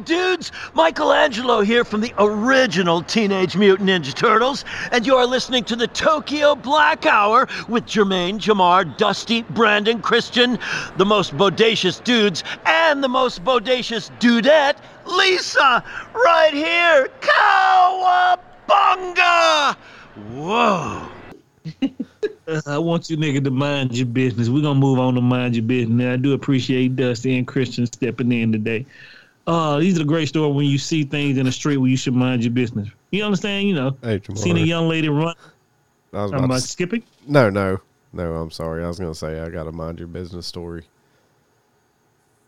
Dudes! Michelangelo here from the original Teenage Mutant Ninja Turtles, and you are listening to the Tokyo Black Hour with Jermaine, Jamar, Dusty, Brandon, Christian, the most bodacious dudes, and the most bodacious dudette, Lisa, right here! Cowabunga! Whoa! I want you nigga to mind your business. We're gonna move on to mind your business. I do appreciate Dusty and Christian stepping in today. Uh, these are the great stories when you see things in the street where you should mind your business. You understand? You know, Hey, Jamar. seeing a young lady run. I was I'm about about to, to skipping. no, no, no. I'm sorry. I was gonna say I gotta mind your business story.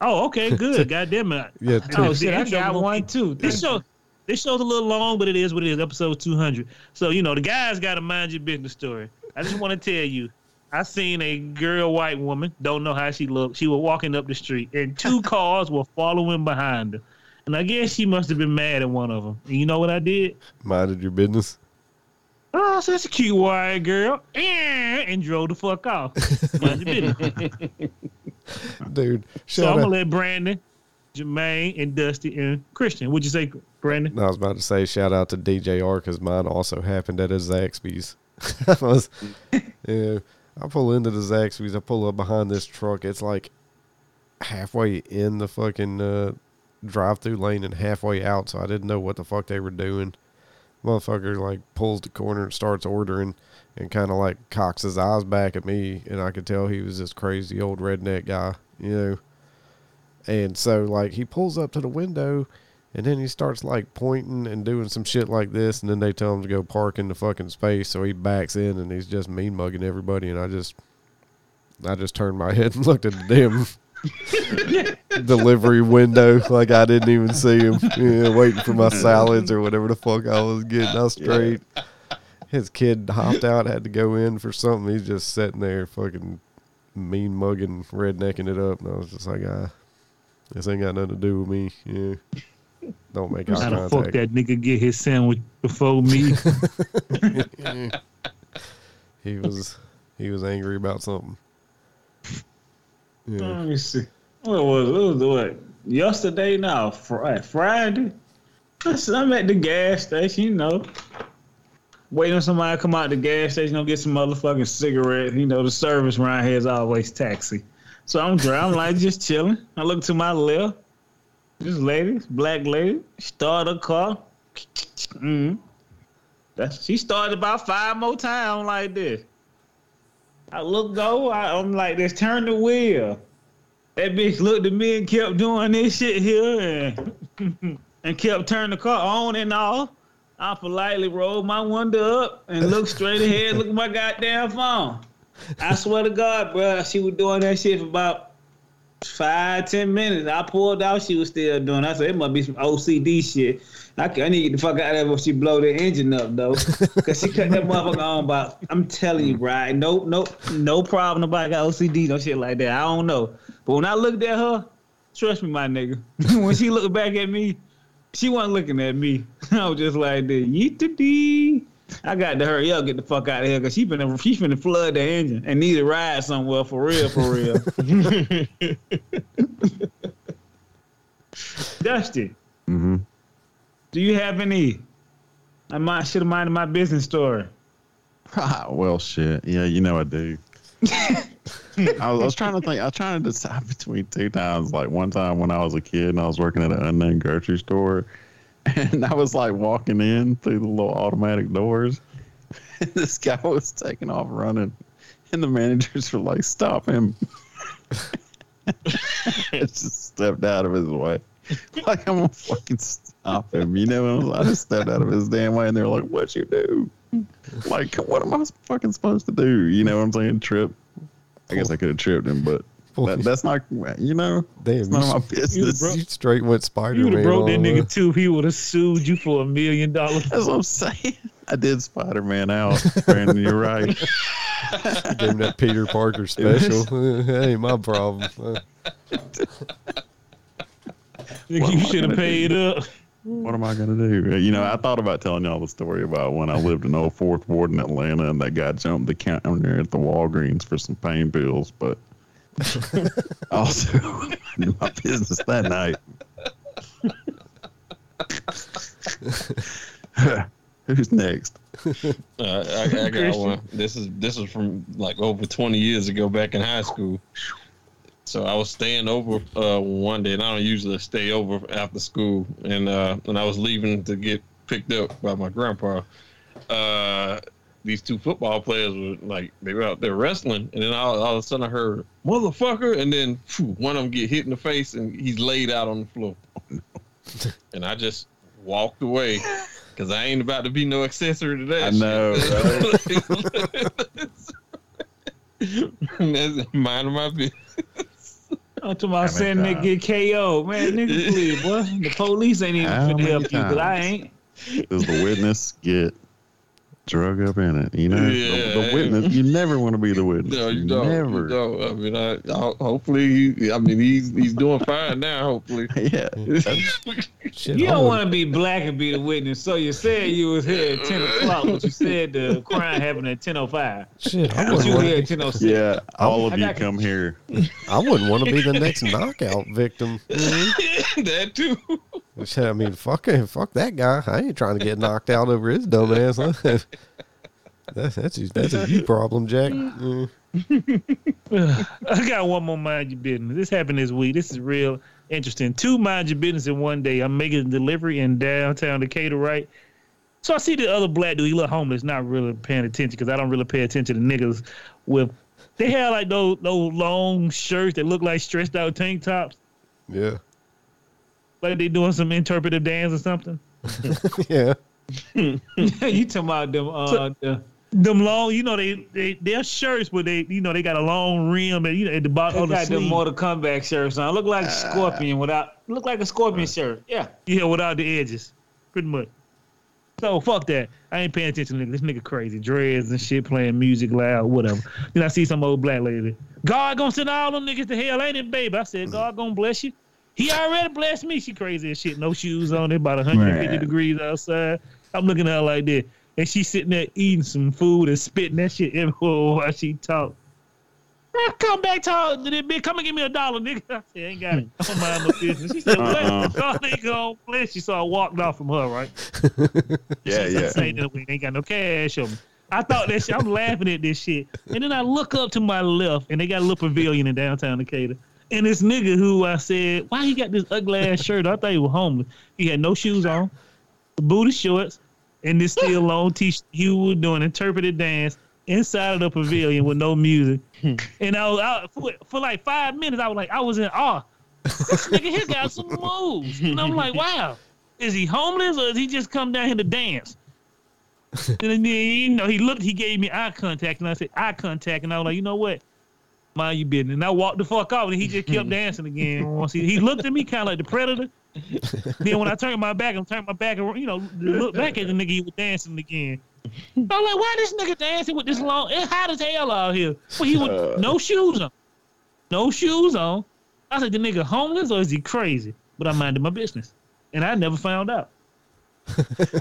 Oh, okay, good. God damn it. Yeah, Oh, two- shit, I got one too. This show, this show's a little long, but it is what it is. Episode two hundred. So you know the guys got to mind your business story. I just want to tell you, I seen a girl, white woman, don't know how she looked. She was walking up the street, and two cars were following behind her. And I guess she must have been mad at one of them. And you know what I did? minded your business. Oh, so that's a cute white girl, Eh, and drove the fuck off. Mind your business. Dude, So I'm gonna out. let Brandon, Jermaine, and Dusty and Christian. What'd you say, Brandon? I was about to say shout out to DJR because mine also happened at a Zaxby's. I was, yeah, I pull into the Zaxby's. I pull up behind this truck. It's like halfway in the fucking uh, drive-through lane and halfway out. So I didn't know what the fuck they were doing. Motherfucker like pulls the corner and starts ordering and kind of like cocks his eyes back at me, and I could tell he was this crazy old redneck guy, you know. And so like he pulls up to the window and then he starts like pointing and doing some shit like this, and then they tell him to go park in the fucking space. So he backs in and he's just mean mugging everybody. And I just, I just turned my head and looked at the damn delivery window like I didn't even see him. Waiting for my salads or whatever the fuck I was getting. I was straight. His kid hopped out, had to go in for something. He's just sitting there, fucking mean mugging, rednecking it up, and I was just like, ah, this ain't got nothing to do with me. Yeah. Don't make eye How the fuck that nigga get his sandwich before me? He was he was angry about something. Yeah. Let me see. What was it? What was? What? Yesterday? now, Friday. Friday. I'm at the gas station, you know. Waiting on somebody to come out the gas station, go get some motherfucking cigarette. You know, the service around here is always taxi. So I'm driving, I'm like just chilling. I look to my left. This lady, black lady, start her car. mm That's she started about five more times like this. I look go, I, I'm like this, turn the wheel. That bitch looked at me and kept doing this shit here and and kept turning the car on and off. I politely rolled my window up and looked straight ahead, look at my goddamn phone. I swear to God, bro, she was doing that shit for about five, ten minutes. I pulled out, she was still doing. I said, it must be some OCD shit. I, can, I need to get the fuck out of there before she blow the engine up though, cause she cut that motherfucker on. About I'm telling you, right? No, no, no problem. Nobody got OCD, no shit like that. I don't know, but when I looked at her, trust me, my nigga, when she looked back at me, she wasn't looking at me. I was just like this. Yeet I got to hurry up, get the fuck out of here, cause she finna she finna flood the engine and need to ride somewhere for real, for real. Dusty, Mm-hmm. do you have any? I might should have minded my business story. well, shit. Yeah, you know I do. I, was, I was trying to think. I was trying to decide between two times. Like one time when I was a kid and I was working at an unnamed grocery store, and I was like walking in through the little automatic doors. And this guy was taking off running, and the managers were like, "Stop him!" I just stepped out of his way. Like I'm gonna fucking stop him, you know? I just stepped out of his damn way, and they're like, "What you do?" Like, what am I fucking supposed to do? You know what I'm saying? Trip. I guess I could have tripped him, but that, that's not, you know, Damn, it's you, of my business. bro- you straight went Spider Man. you would have broke that nigga too. He would have sued you for a million dollars. That's what I'm saying. I did Spider Man out, Brandon. You're right. Gave him that Peter Parker special. that ain't my problem. You should have paid up. What am I gonna do? You know, I thought about telling y'all the story about when I lived in old Fourth Ward in Atlanta, and that guy jumped the counter at the Walgreens for some pain pills, but also I my business that night. Who's next? Uh, I, I got one. This is this is from like over 20 years ago, back in high school. So I was staying over uh, one day, and I don't usually stay over after school. And uh, when I was leaving to get picked up by my grandpa, uh, these two football players were like they were out there wrestling, and then all, all of a sudden I heard motherfucker, and then phew, one of them get hit in the face, and he's laid out on the floor. and I just walked away because I ain't about to be no accessory to that. I know, right? That's mind of my business. I'm talking about saying nigga get KO. Man, nigga, please, boy. The police ain't even How finna many help you, but I times? ain't. Does the witness get drug up in it? You know, the, Yeah. the witness. You never want to be the witness. No, you don't. Never. You don't. I mean, I, I hopefully, he, I mean, he's he's doing fine now. Hopefully. Yeah. Shit, You don't want to be black and be the witness. So you said you was here at 10 o'clock, but you said the crime happened at 10.05. Shit, I But wouldn't, you want, here at 10.06. Yeah. All of I you got you. come here. I wouldn't want to be the next knockout victim. Mhm. that too. I mean, fuck, it, fuck that guy. I ain't trying to get knocked out over his dumb ass. That's that's a, that's a you problem, Jack. Mm. I got one more mind your business. This happened this week. This is real interesting. Two mind your business in one day. I'm making a delivery in downtown Decatur, right? So I see the other black dude. He look homeless, not really paying attention because I don't really pay attention to niggas with. They have like those those long shirts that look like stretched out tank tops, Yeah, like they doing some interpretive dance or something. yeah. you talking about them, uh, the, Them long, you know, they they they're shirts, but they you know they got a long rim and you know at the bottom they of the got them sleeve. Mortal Kombat shirts on. Look like Scorpion without, look like a Scorpion shirt. Yeah. Yeah, without the edges, pretty much. So fuck that. I ain't paying attention to nigga. This nigga crazy, dreads and shit, playing music loud, whatever. Then I see some old black lady. God gonna send all them niggas to hell, ain't it, baby? I said, God gonna bless you. He already blessed me. She crazy as shit. No shoes on. It about 150 Man. degrees outside. I'm looking at her like that, and she sitting there eating some food and spitting that shit everywhere while she talk. I come back to her, to this bitch. Come and give me a dollar, nigga. I said, ain't got it. I don't mind my business. She said, what? Uh-uh. God ain't gonna bless you. So I walked off from her, right? Yeah, She yeah. That we ain't got no cash on me. I thought that shit, I'm laughing at this shit. And then I look up to my left, and they got a little pavilion in downtown Decatur. And this nigga who I said, why he got this ugly ass shirt? I thought he was homeless. He had no shoes on, booty shorts, and this still long t-shirt. He was doing interpretive dance inside of the pavilion with no music. And I was out for, for like five minutes. I was like, I was in awe. This nigga here got some moves. And I'm like, wow, is he homeless or is he just come down here to dance? and then you know he looked, he gave me eye contact, and I said eye contact, and I was like, you know what? Mind you business. And I walked the fuck off, and he just kept dancing again. Once he, he looked at me kind of like the predator. then when I turned my back, I'm turning my back, around, you know, look back at the nigga, he was dancing again. I'm like, why this nigga dancing with this long? It's hot as hell out here. But he was uh. no shoes on, no shoes on. I said, the nigga homeless or is he crazy? But I minded my business, and I never found out.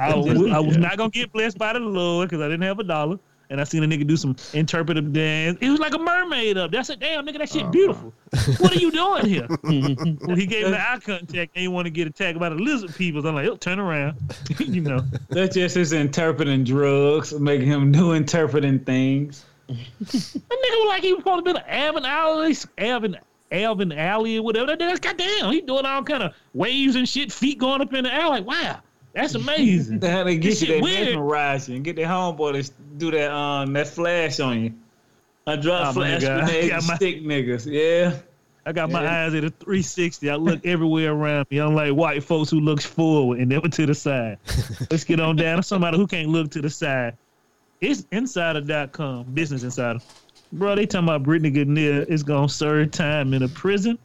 I, was, I was not gonna get blessed by the Lord because I didn't have a dollar. And I seen a nigga do some interpretive dance. It was like a mermaid up That's I said, damn, nigga, that shit oh, beautiful. What are you doing here? well, he gave me the eye contact and he want to get attacked by the lizard people. I'm like, oh, turn around. you know. That's just his interpreting drugs, making him do interpreting things. That nigga was like he was supposed to be an Alvin Ailey, Alvin, Alvin Ailey or whatever. That nigga's goddamn. He doing all kind of waves and shit, feet going up in the air. Like, wow, that's amazing. How they get This you weird. mesmerize you and get their homeboy to do that um that flash on you. I drop Oh, flash grenades got my- stick niggas. Yeah. I got my Yeah. eyes at a 360. I look everywhere around me. I'm like white folks who looks forward and never to the side. Let's get on down to somebody who can't look to the side. It's insider.com, business insider. Bro, they talking about Brittany Goodnear is going to serve time in a prison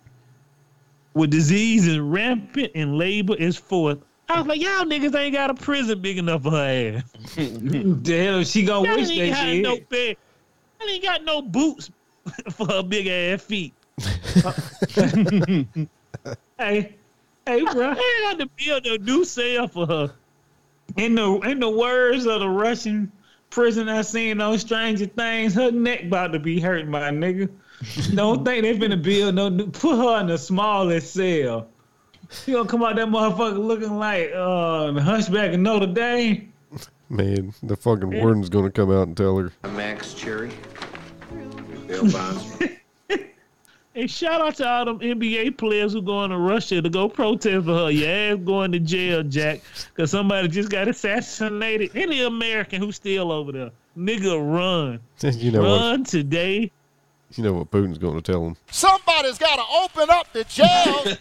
with disease is rampant and labor is forth. I was like, y'all niggas ain't got a prison big enough for her ass. Hell she gonna Y'all wish ain't that got shit. no bed. I ain't got no boots for her big ass feet. Hey, hey, bro. I ain't got to build a new cell for her. In the in the words of the Russian prison I seen on Stranger Things, her neck about to be hurt, my nigga. Don't think they finna build no. Put her in the smallest cell. He gonna come out that motherfucker looking like uh, the Hunchback of Notre Dame. Man, the fucking warden's gonna come out and tell her. Max Cherry. Bill Bonds. Hey, shout out to all them NBA players who going to Russia to go protest for her. Your ass going to jail, Jack, because somebody just got assassinated. Any American who's still over there, nigga, run, you know what? run today. You know what Putin's gonna tell him. Somebody's got to open up the jails.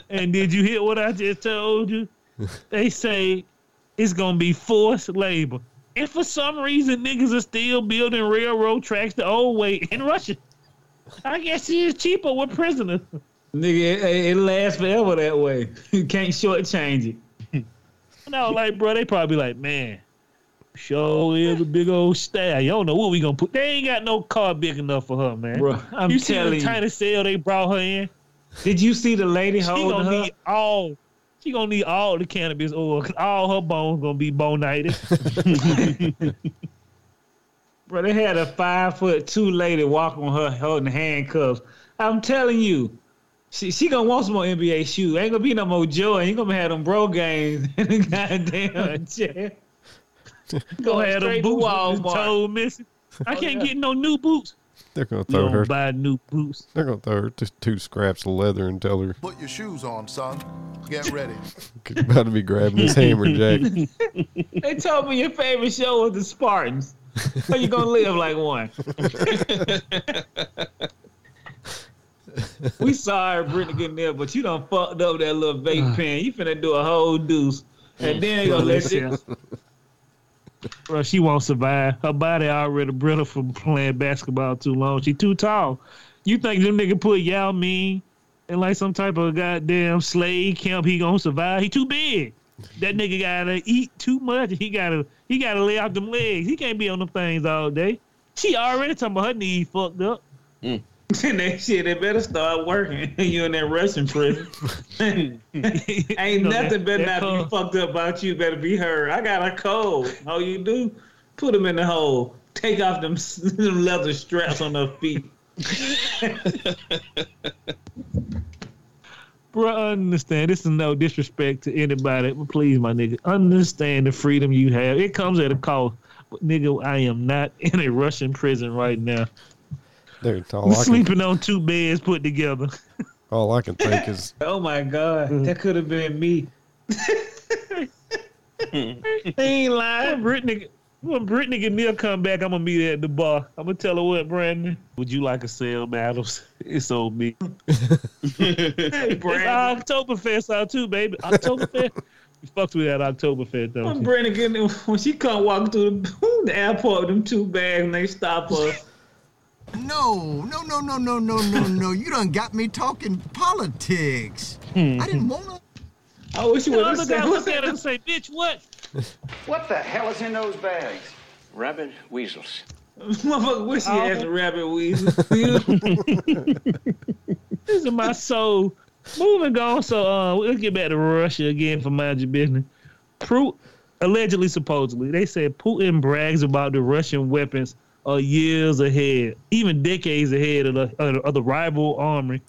And did you hear what I just told you? They say it's gonna be forced labor. And for some reason, niggas are still building railroad tracks the old way in Russia. I guess it is cheaper with prisoners. Nigga, it, it lasts forever that way. You can't shortchange it. No, like, bro, they probably like, man, sure is a big old stag. You don't know what we gonna put. They ain't got no car big enough for her, man. Bro, I'm you see the telling tiny cell they brought her in? Did you see the lady holding She gonna her? need all. She gonna need all the cannabis oil. 'cause all her bones gonna be bonited. Bro, they had a five foot two lady walk on her holding handcuffs. I'm telling you, she she gonna want some more NBA shoes. Ain't gonna be no more joy. Ain't gonna have them bro games in the goddamn chair. Gonna Going have them straight to boots with his toe missing. I can't oh, yeah. get no new boots. They're gonna throw don't her. buy new boots. They're gonna throw her just two scraps of leather and tell her Put your shoes on, son. Get ready. you're about to be grabbing this hammer, Jack. They told me your favorite show was the Spartans. How you gonna live like one? we sorry, Brittany getting there, but you done fucked up that little vape ah. pen. You finna do a whole deuce, and then they gonna let you. Bro, she won't survive. Her body already brittle from playing basketball too long. She too tall. You think them nigga put Yao Ming in like some type of goddamn slave camp? He gonna survive? He too big. That nigga gotta eat too much. He gotta he gotta lay out them legs. He can't be on them things all day. She already talking about her knee fucked up. Mm. And that shit, they better start working. you in that Russian prison. Ain't know, nothing that- better that not be fucked up about you. Better be her. I got a cold. All you do, put them in the hole. Take off them, them leather straps on her feet. Bro, understand. This is no disrespect to anybody, but please, my nigga, understand the freedom you have. It comes at a cost. But nigga, I am not in a Russian prison right now. Dude, all I'm can, sleeping on two beds put together. all I can think is Oh my god, that could have been me. They ain't lying. When Brittany, when Brittany and Neil come back, I'm gonna meet her at the bar. I'm gonna tell her what, Brandon. Would you like a sale battles? It's on me. Hey, It's Brandon. Oktoberfest out too, baby. Oktoberfest. you fucked with that Oktoberfest, don't When you? Brandon when she come walking through the, the airport with them two bags and they stop us. No, no, no, no, no, no, no, no. You done got me talking politics. I didn't wanna. I wish you would have other said guy look at him and say, "Bitch, what?" What the hell is in those bags? Rabbit weasels. Motherfucker wish he had the rabbit weasel. This is my soul. Moving on. So uh, we'll get back to Russia again for mind your business. Pro- allegedly, supposedly, they said Putin brags about the Russian weapons are years ahead, even decades ahead of the of the, rival army.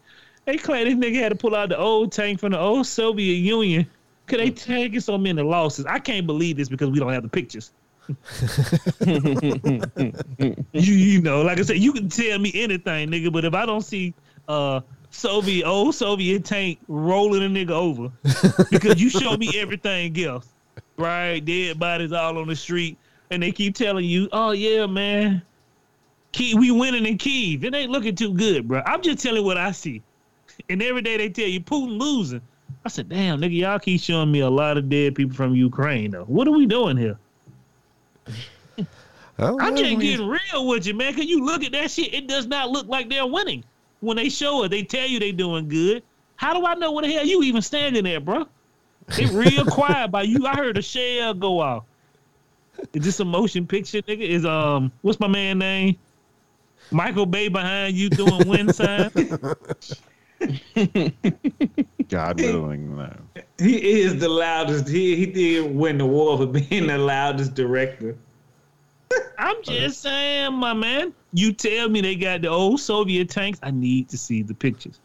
They claim this nigga had to pull out the old tank from the old Soviet Union. Could they taking so many losses? I can't believe this because we don't have the pictures. you you know, like I said, you can tell me anything, nigga, but if I don't see uh Soviet old Soviet tank rolling a nigga over because you show me everything else, right? Dead bodies all on the street, and they keep telling you, "Oh yeah, man, Kiev, we winning in Kiev. It ain't looking too good, bro." I'm just telling what I see, and every day they tell you Putin losing. I said, "Damn, nigga, y'all keep showing me a lot of dead people from Ukraine, though. What are we doing here?" I don't I'm just getting real with you, man. Cause you look at that shit, it does not look like they're winning. When they show it, they tell you they doing good. How do I know what the hell you even standing there, bro? They real quiet by you. I heard a shell go off. Is this a motion picture, nigga? Is um, what's my man name? Michael Bay behind you doing wind sign. God willing, no. he is the loudest. He he did win the war for being the loudest director. I'm just saying, my man. You tell me they got the old Soviet tanks. I need to see the pictures.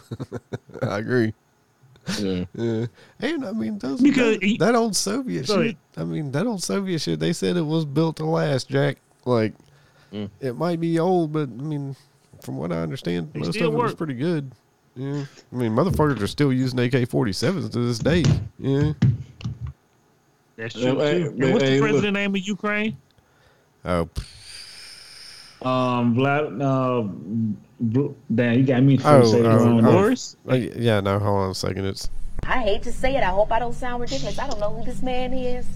I agree. Yeah. Yeah. And I mean, those, Because that, he- that old Soviet Go shit. I mean, that old Soviet shit. They said it was built to last, Jack. Like, Mm. it might be old, but I mean, from what I understand, They most of still it was pretty good. Yeah. I mean, motherfuckers are still using AK 47s to this day. Yeah. That's true hey, too. And what's hey, the look. president name of Ukraine? Oh, Um, Vlad, uh, damn, you got me Oh, to oh, wrong oh. Boris? uh, yeah. No, hold on a second. It's I hate to say it. I hope I don't sound ridiculous. I don't know who this man is.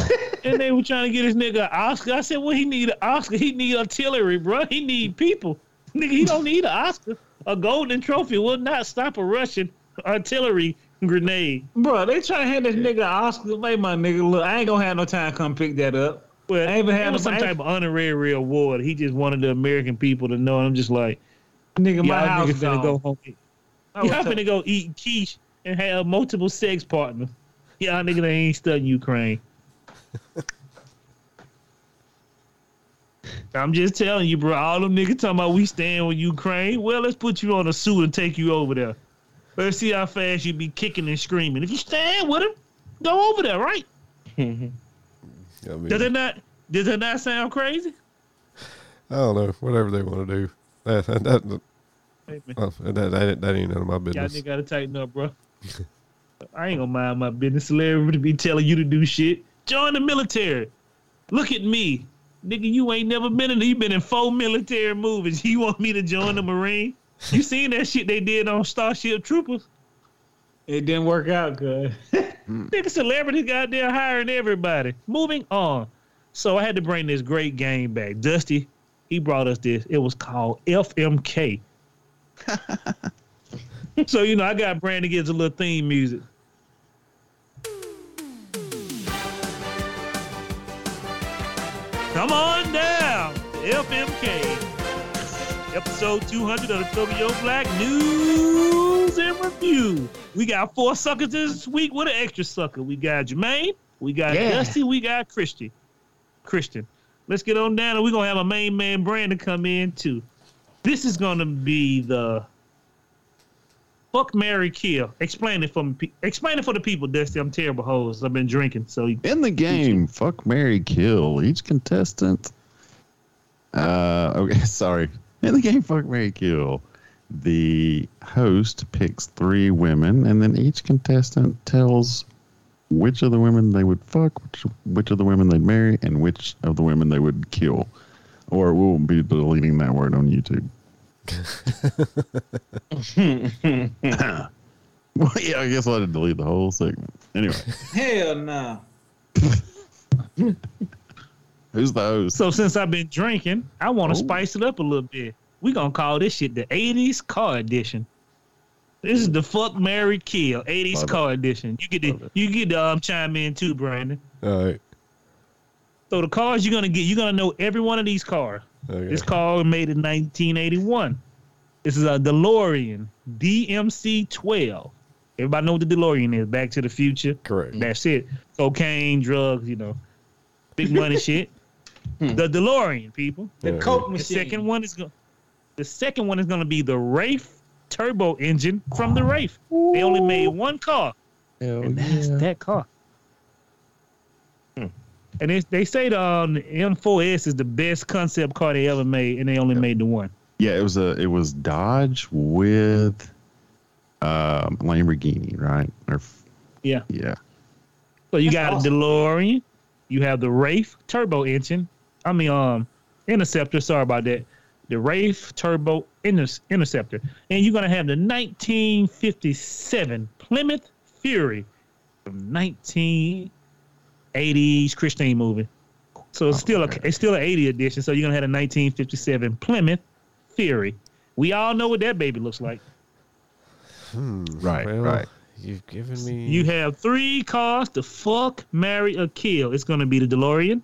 And they were trying to get this nigga an Oscar. I said, well, he need an Oscar. He need artillery, bro. He need people. Nigga, he don't need an Oscar. A golden trophy will not stop a Russian artillery grenade. Bro, they trying to hand this nigga an Oscar. Wait, my nigga, look, I ain't gonna have no time to come pick that up. Well, I ain't even had no- some I type of honorary award. He just wanted the American people to know. And I'm just like, Nigga, my y'all house finna gone. go home. Y'all finna go eat quiche and have multiple sex partners. Y'all they ain't studying Ukraine. I'm just telling you, bro. All them niggas talking about we stand with Ukraine. Well, let's put you on a suit and take you over there. Let's see how fast you be kicking and screaming. If you stand with him, go over there, right? I mean, Does it not? Does it not sound crazy? I don't know. Whatever they want to do. That that that, Hey, oh, that, that, that ain't none of my business. Y'all gotta tighten up, bro. I ain't gonna mind my business. Celebrity be telling you to do shit. Join the military. Look at me. Nigga, you ain't never been in you been in four military movies. You want me to join the Marine? You seen that shit they did on Starship Troopers? It didn't work out good. Hmm. Nigga, celebrity goddamn hiring everybody. Moving on. So I had to bring this great game back. Dusty, he brought us this. It was called FMK. so you know, I got Brandon gives a little theme music. Come on down to FMK. Episode 200 of the Tokyo Black News and Review. We got four suckers this week with an extra sucker. We got Jermaine, we got Yeah. Dusty, we got Christian. Christian. Let's get on down and we're gonna have a main man Brandon come in too. This is gonna be the fuck Mary Kill. Explain it for me. Explain it for the people, Dusty. I'm terrible hoes. I've been drinking, so In the game, fuck Mary Kill. Each contestant. Uh okay, sorry. In the game, fuck Mary Kill. The host picks three women, and then each contestant tells which of the women they would fuck, which, which of the women they'd marry, and which of the women they would kill. Or we'll be deleting that word on YouTube. well, yeah, I guess I'll have to delete the whole segment. Anyway, Hell no. who's the host? So since I've been drinking, I want to spice it up a little bit. We gonna call this shit the '80s car edition. This is the fuck Mary Kill '80s Love it. car edition. You get Love the you get the um, chime in too, Brandon. All right. So the cars you're gonna get, you're gonna know every one of these cars. Okay. This car made in 1981. This is a DeLorean DMC 12. Everybody know what the DeLorean is. Back to the Future. Correct. That's it. Cocaine, drugs, you know, big money shit. Hmm. The DeLorean, people. The Yeah. Coke The second one is going. The second one is going to be the Wraith turbo engine from the Wraith. They only made one car, and that's that car. And they, they say the um, M4S is the best concept car they ever made, and they only made the one. Yeah, it was a it was Dodge with um, Lamborghini, right? Or Yeah. yeah. So you That's got awesome. a DeLorean, you have the Wraith turbo engine. I mean, um, Interceptor. Sorry about that. The Wraith turbo Inter- Interceptor, and you're gonna have the 1957 Plymouth Fury from 1980s Christine movie. So it's Oh, still a okay. it's still an 80 edition. So you're gonna have a 1957 Plymouth Fury. We all know what that baby looks like. Hmm. Right, Well, right. You've given me. You have three cars to fuck, marry, or kill. It's gonna be the DeLorean,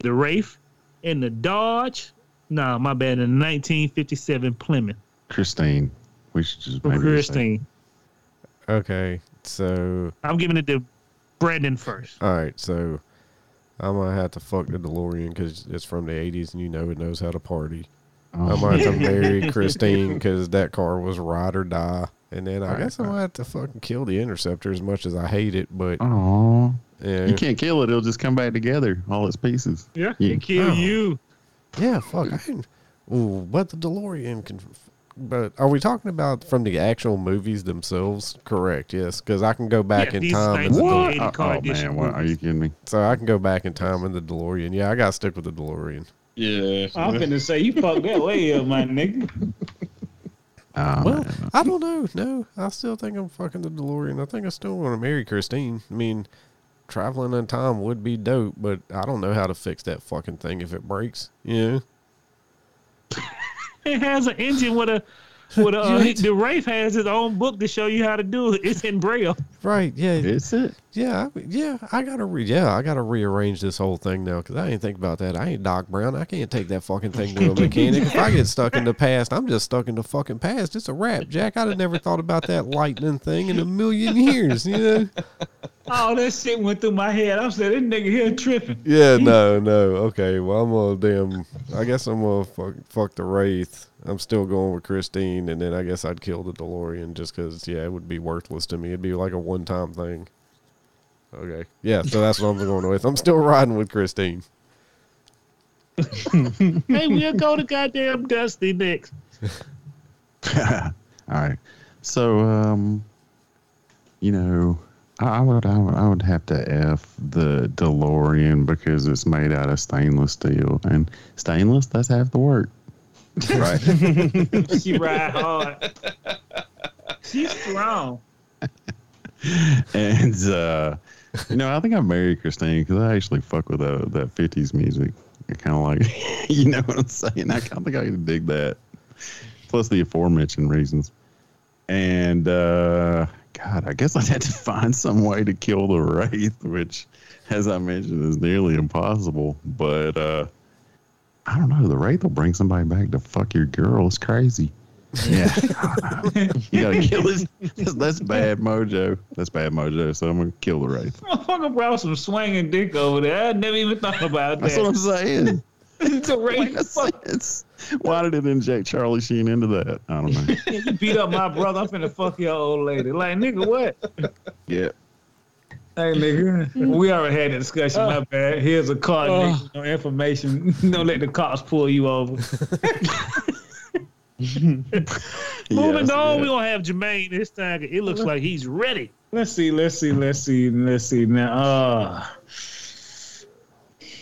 the Wraith, and the Dodge. Nah, my bad. The 1957 Plymouth Christine. We should just from maybe just say- Christine. Okay. So, I'm giving it to Brandon first. all right. So, I'm gonna have to fuck the DeLorean because it's from the '80s and you know it knows how to party. Oh, I might have to marry Christine because that car was ride or die, And then I Right, guess I'm gonna have to fucking kill the interceptor as much as I hate it, but Oh, yeah, you can't kill it. It'll just come back together, all its pieces. Yeah, Yeah. it kill Oh. you. yeah, fuck. I didn't, ooh, but the DeLorean can. But are we talking about from the actual movies themselves? Correct. Yes, because I can go back Yeah, in time. things In the are DeLorean. Eighty Oh, car oh, man, what, are you kidding me? So I can go back in time in the DeLorean. Yeah, I got to stick with the DeLorean. Yeah. I'm gonna say you fucked that way up, my nigga. Oh, Well. I don't know. No, I still think I'm fucking the DeLorean. I think I still want to marry Christine. I mean, traveling in time would be dope, but I don't know how to fix that fucking thing if it breaks. Yeah. It has an engine with a with a uh, Right. the Wraith has his own book to show you how to do it. It's in braille. Right. Yeah. It's it. Yeah. I, yeah. I gotta re. Yeah. I gotta rearrange this whole thing now because I ain't think about that. I ain't Doc Brown. I can't take that fucking thing to a mechanic. if I get stuck in the past, I'm just stuck in the fucking past. It's a wrap, Jack. I'd have never thought about that lightning thing in a million years. You know. All that shit went through my head. I'm saying this nigga here tripping. Yeah, no, no. Okay, well, I'm gonna damn. I guess I'm gonna fuck, fuck the wraith. I'm still going with Christine, and then I guess I'd kill the DeLorean just because, yeah, it would be worthless to me. It'd be like a one-time thing. Okay, yeah. So that's what I'm going with. I'm still riding with Christine. hey, we'll go to goddamn Dusty next. All right. So, um, you know, I I would, I would, I would have to f the DeLorean because it's made out of stainless steel, and stainless that's half the work, right? She ride hard. She's strong. and uh, you know, I think I'm married Christine because I actually fuck with that that '50s music. I kind of like, you know what I'm saying? I kind of think I can dig that. Plus the aforementioned reasons. And uh, God, I guess I'd have to find some way to kill the wraith, which, as I mentioned, is nearly impossible. But uh, I don't know. The wraith will bring somebody back to fuck your girl. It's crazy. Yeah, you gotta kill this. That's, that's bad mojo. That's bad mojo. So I'm gonna kill the wraith. Motherfucker brought some swinging dick over there. I never even thought about that. That's what I'm saying. It's a rape. Makes sense. Why did it inject Charlie Sheen into that? I don't know. You beat up my brother. I'm finna fuck your old lady. Like, nigga, what? Yeah. Hey, nigga, mm-hmm. we already had that discussion. My uh, bad. Here's a card, Oh. no information. Don't let the cops pull you over. Moving on, yeah. we gonna have Jermaine this time. It looks like he's ready. Let's see, let's see, let's see, let's see. Now, uh,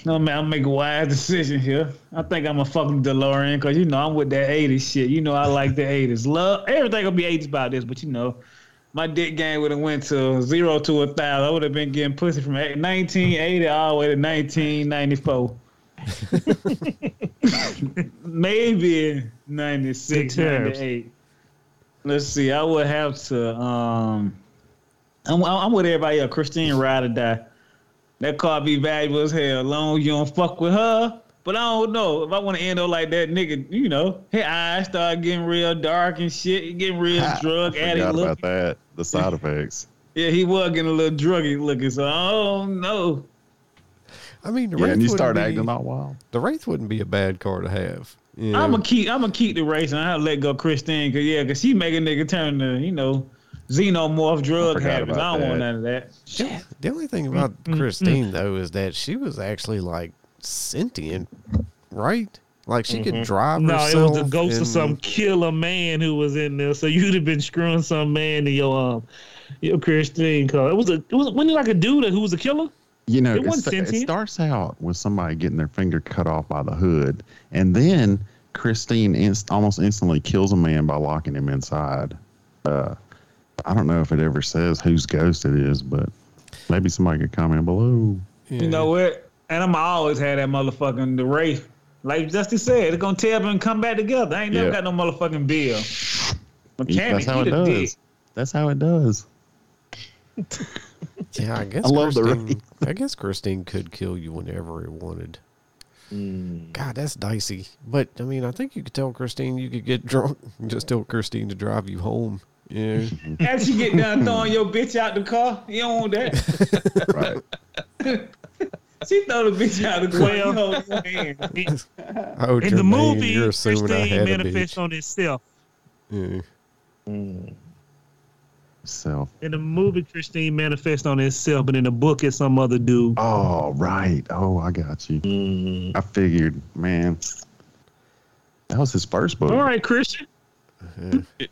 no man, I'm making a wise decision here. I think I'm a fucking DeLorean because you know I'm with that 80s shit. You know I like the 80s. Love everything gonna be 80s about this, but you know, my dick game would have went to zero to a thousand. I would have been getting pussy from 1980 all the way to 1994. Maybe 96, 98. Let's see. I would have to. Um, I'm, I'm with everybody else. Christine ride or die. That car be valuable as hell. As long as you don't fuck with her. But I don't know if I want to end up like that nigga. You know, his eyes start getting real dark and shit. He getting real I drug forgot addict about looking. that. The side effects. Yeah, he was getting a little druggy looking. So I don't know. I mean, the Yeah, wraith and you wouldn't start be, acting all wild. The wraith wouldn't be a bad car to have. You I'm know? gonna keep. I'm gonna keep the race, and I'll let go Christine. Cause yeah, cause she make a nigga turn to you know xenomorph drug forgot habits. I don't want none of that. Yeah, the only thing mm, about mm, mm. Christine though is that she was actually like sentient, right? Like she could mm-hmm. drive No, it herself. was the ghost of some killer man who was in there. So you'd have been screwing some man in your um your Christine car. It was a it was wasn't it like a dude who was a killer? You know, It it, it starts out with somebody getting their finger cut off by the hood, and then Christine inst- almost instantly kills a man by locking him inside. Uh, I don't know if it ever says whose ghost it is, but maybe somebody could comment below. You know what? And I'm always had that motherfucking the race. Like Justin said, it's gonna tear up and come back together. I ain't never Yeah. got no motherfucking bill. Mechanic, That's how it does. dick. That's how it does. Yeah, I guess I love the Christine, wraith. I guess Christine could kill you whenever it wanted. Mm. God, that's dicey. But I mean, I think you could tell Christine you could get drunk and just tell Christine to drive you home. Yeah. After you get done throwing your bitch out the car, you don't want that. Right. She throw the bitch out the car. Well- you hold your hand. oh, in the movie, you're assuming I Christine had a manifests on itself. Yeah. Itself. In the movie, Christine manifests on itself, but in the book, it's some other dude. Oh, right. Oh, I got you. Mm. I figured, man. That was his first book. All right, Christian.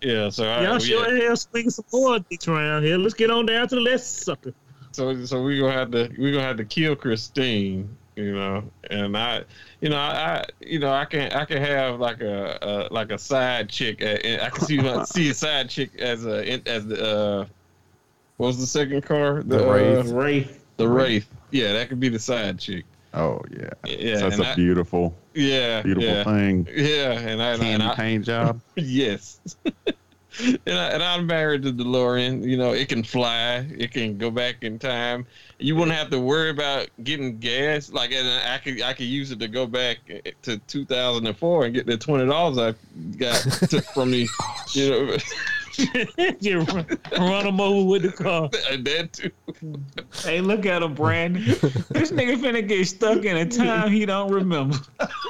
Yeah, so I, Y'all we- sure hell swing some more dicks around here. Let's get on down to the last sucker. so so we gonna have to we gonna have to kill Christine, you know, and I, you know, I, you know, I can I can have like a, a like a side chick. uh, and I can see my, see a side chick as a as the uh, what was the second car? The uh, Wraith. Wraith. The Wraith. Yeah, that could be the side chick. Oh, yeah. Yeah, That's and a I- beautiful, Yeah, beautiful yeah, thing. Yeah, and I, and Candy I paint job. yes. and, I, and I'm married to DeLorean. You know, it can fly. It can go back in time. You wouldn't have to worry about getting gas. Like, and I could I could use it to go back eh, eh, to 2004 and get the twenty dollars I got took from me. You know, you run, run them over with the car. that too. Hey, look at him, Brandon. this nigga finna get stuck in a time he don't remember.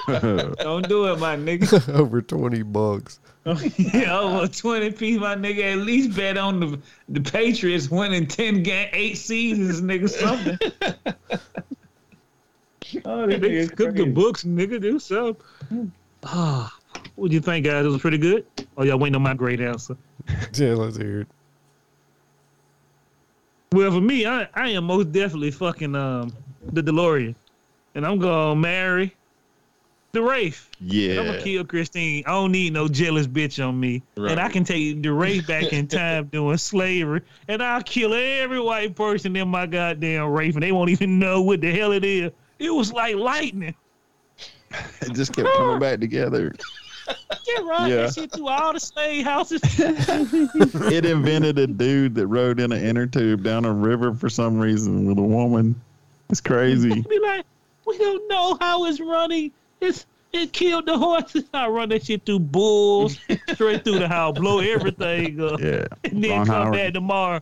Don't do it, my nigga. Over 20 bucks. yeah, over 20 piece, my nigga. At least bet on the the Patriots winning 10 game, eight seasons, nigga. Something. oh, this They nigga's cook the books, nigga. Do something. Ah, what do you think, guys? It was pretty good. Oh, y'all waiting on my great answer. Yeah, let's hear it. Well, for me, I, I am most definitely fucking um the DeLorean, and I'm gonna marry the Wraith. Yeah. I'm gonna kill Christine. I don't need no jealous bitch on me, Right. and I can take the Wraith back in time doing slavery, and I'll kill every white person in my goddamn Wraith, and they won't even know what the hell it is. It was like lightning. It just kept coming back together. Get right Yeah. that shit through all the slave houses. It invented a dude that rode in an inner tube down a river for some reason with a woman. It's crazy. be like, we don't know how it's running. It's it killed the horses. I run that shit through bulls, straight through the house, blow everything up, Yeah. and then Ron come Howard. back tomorrow.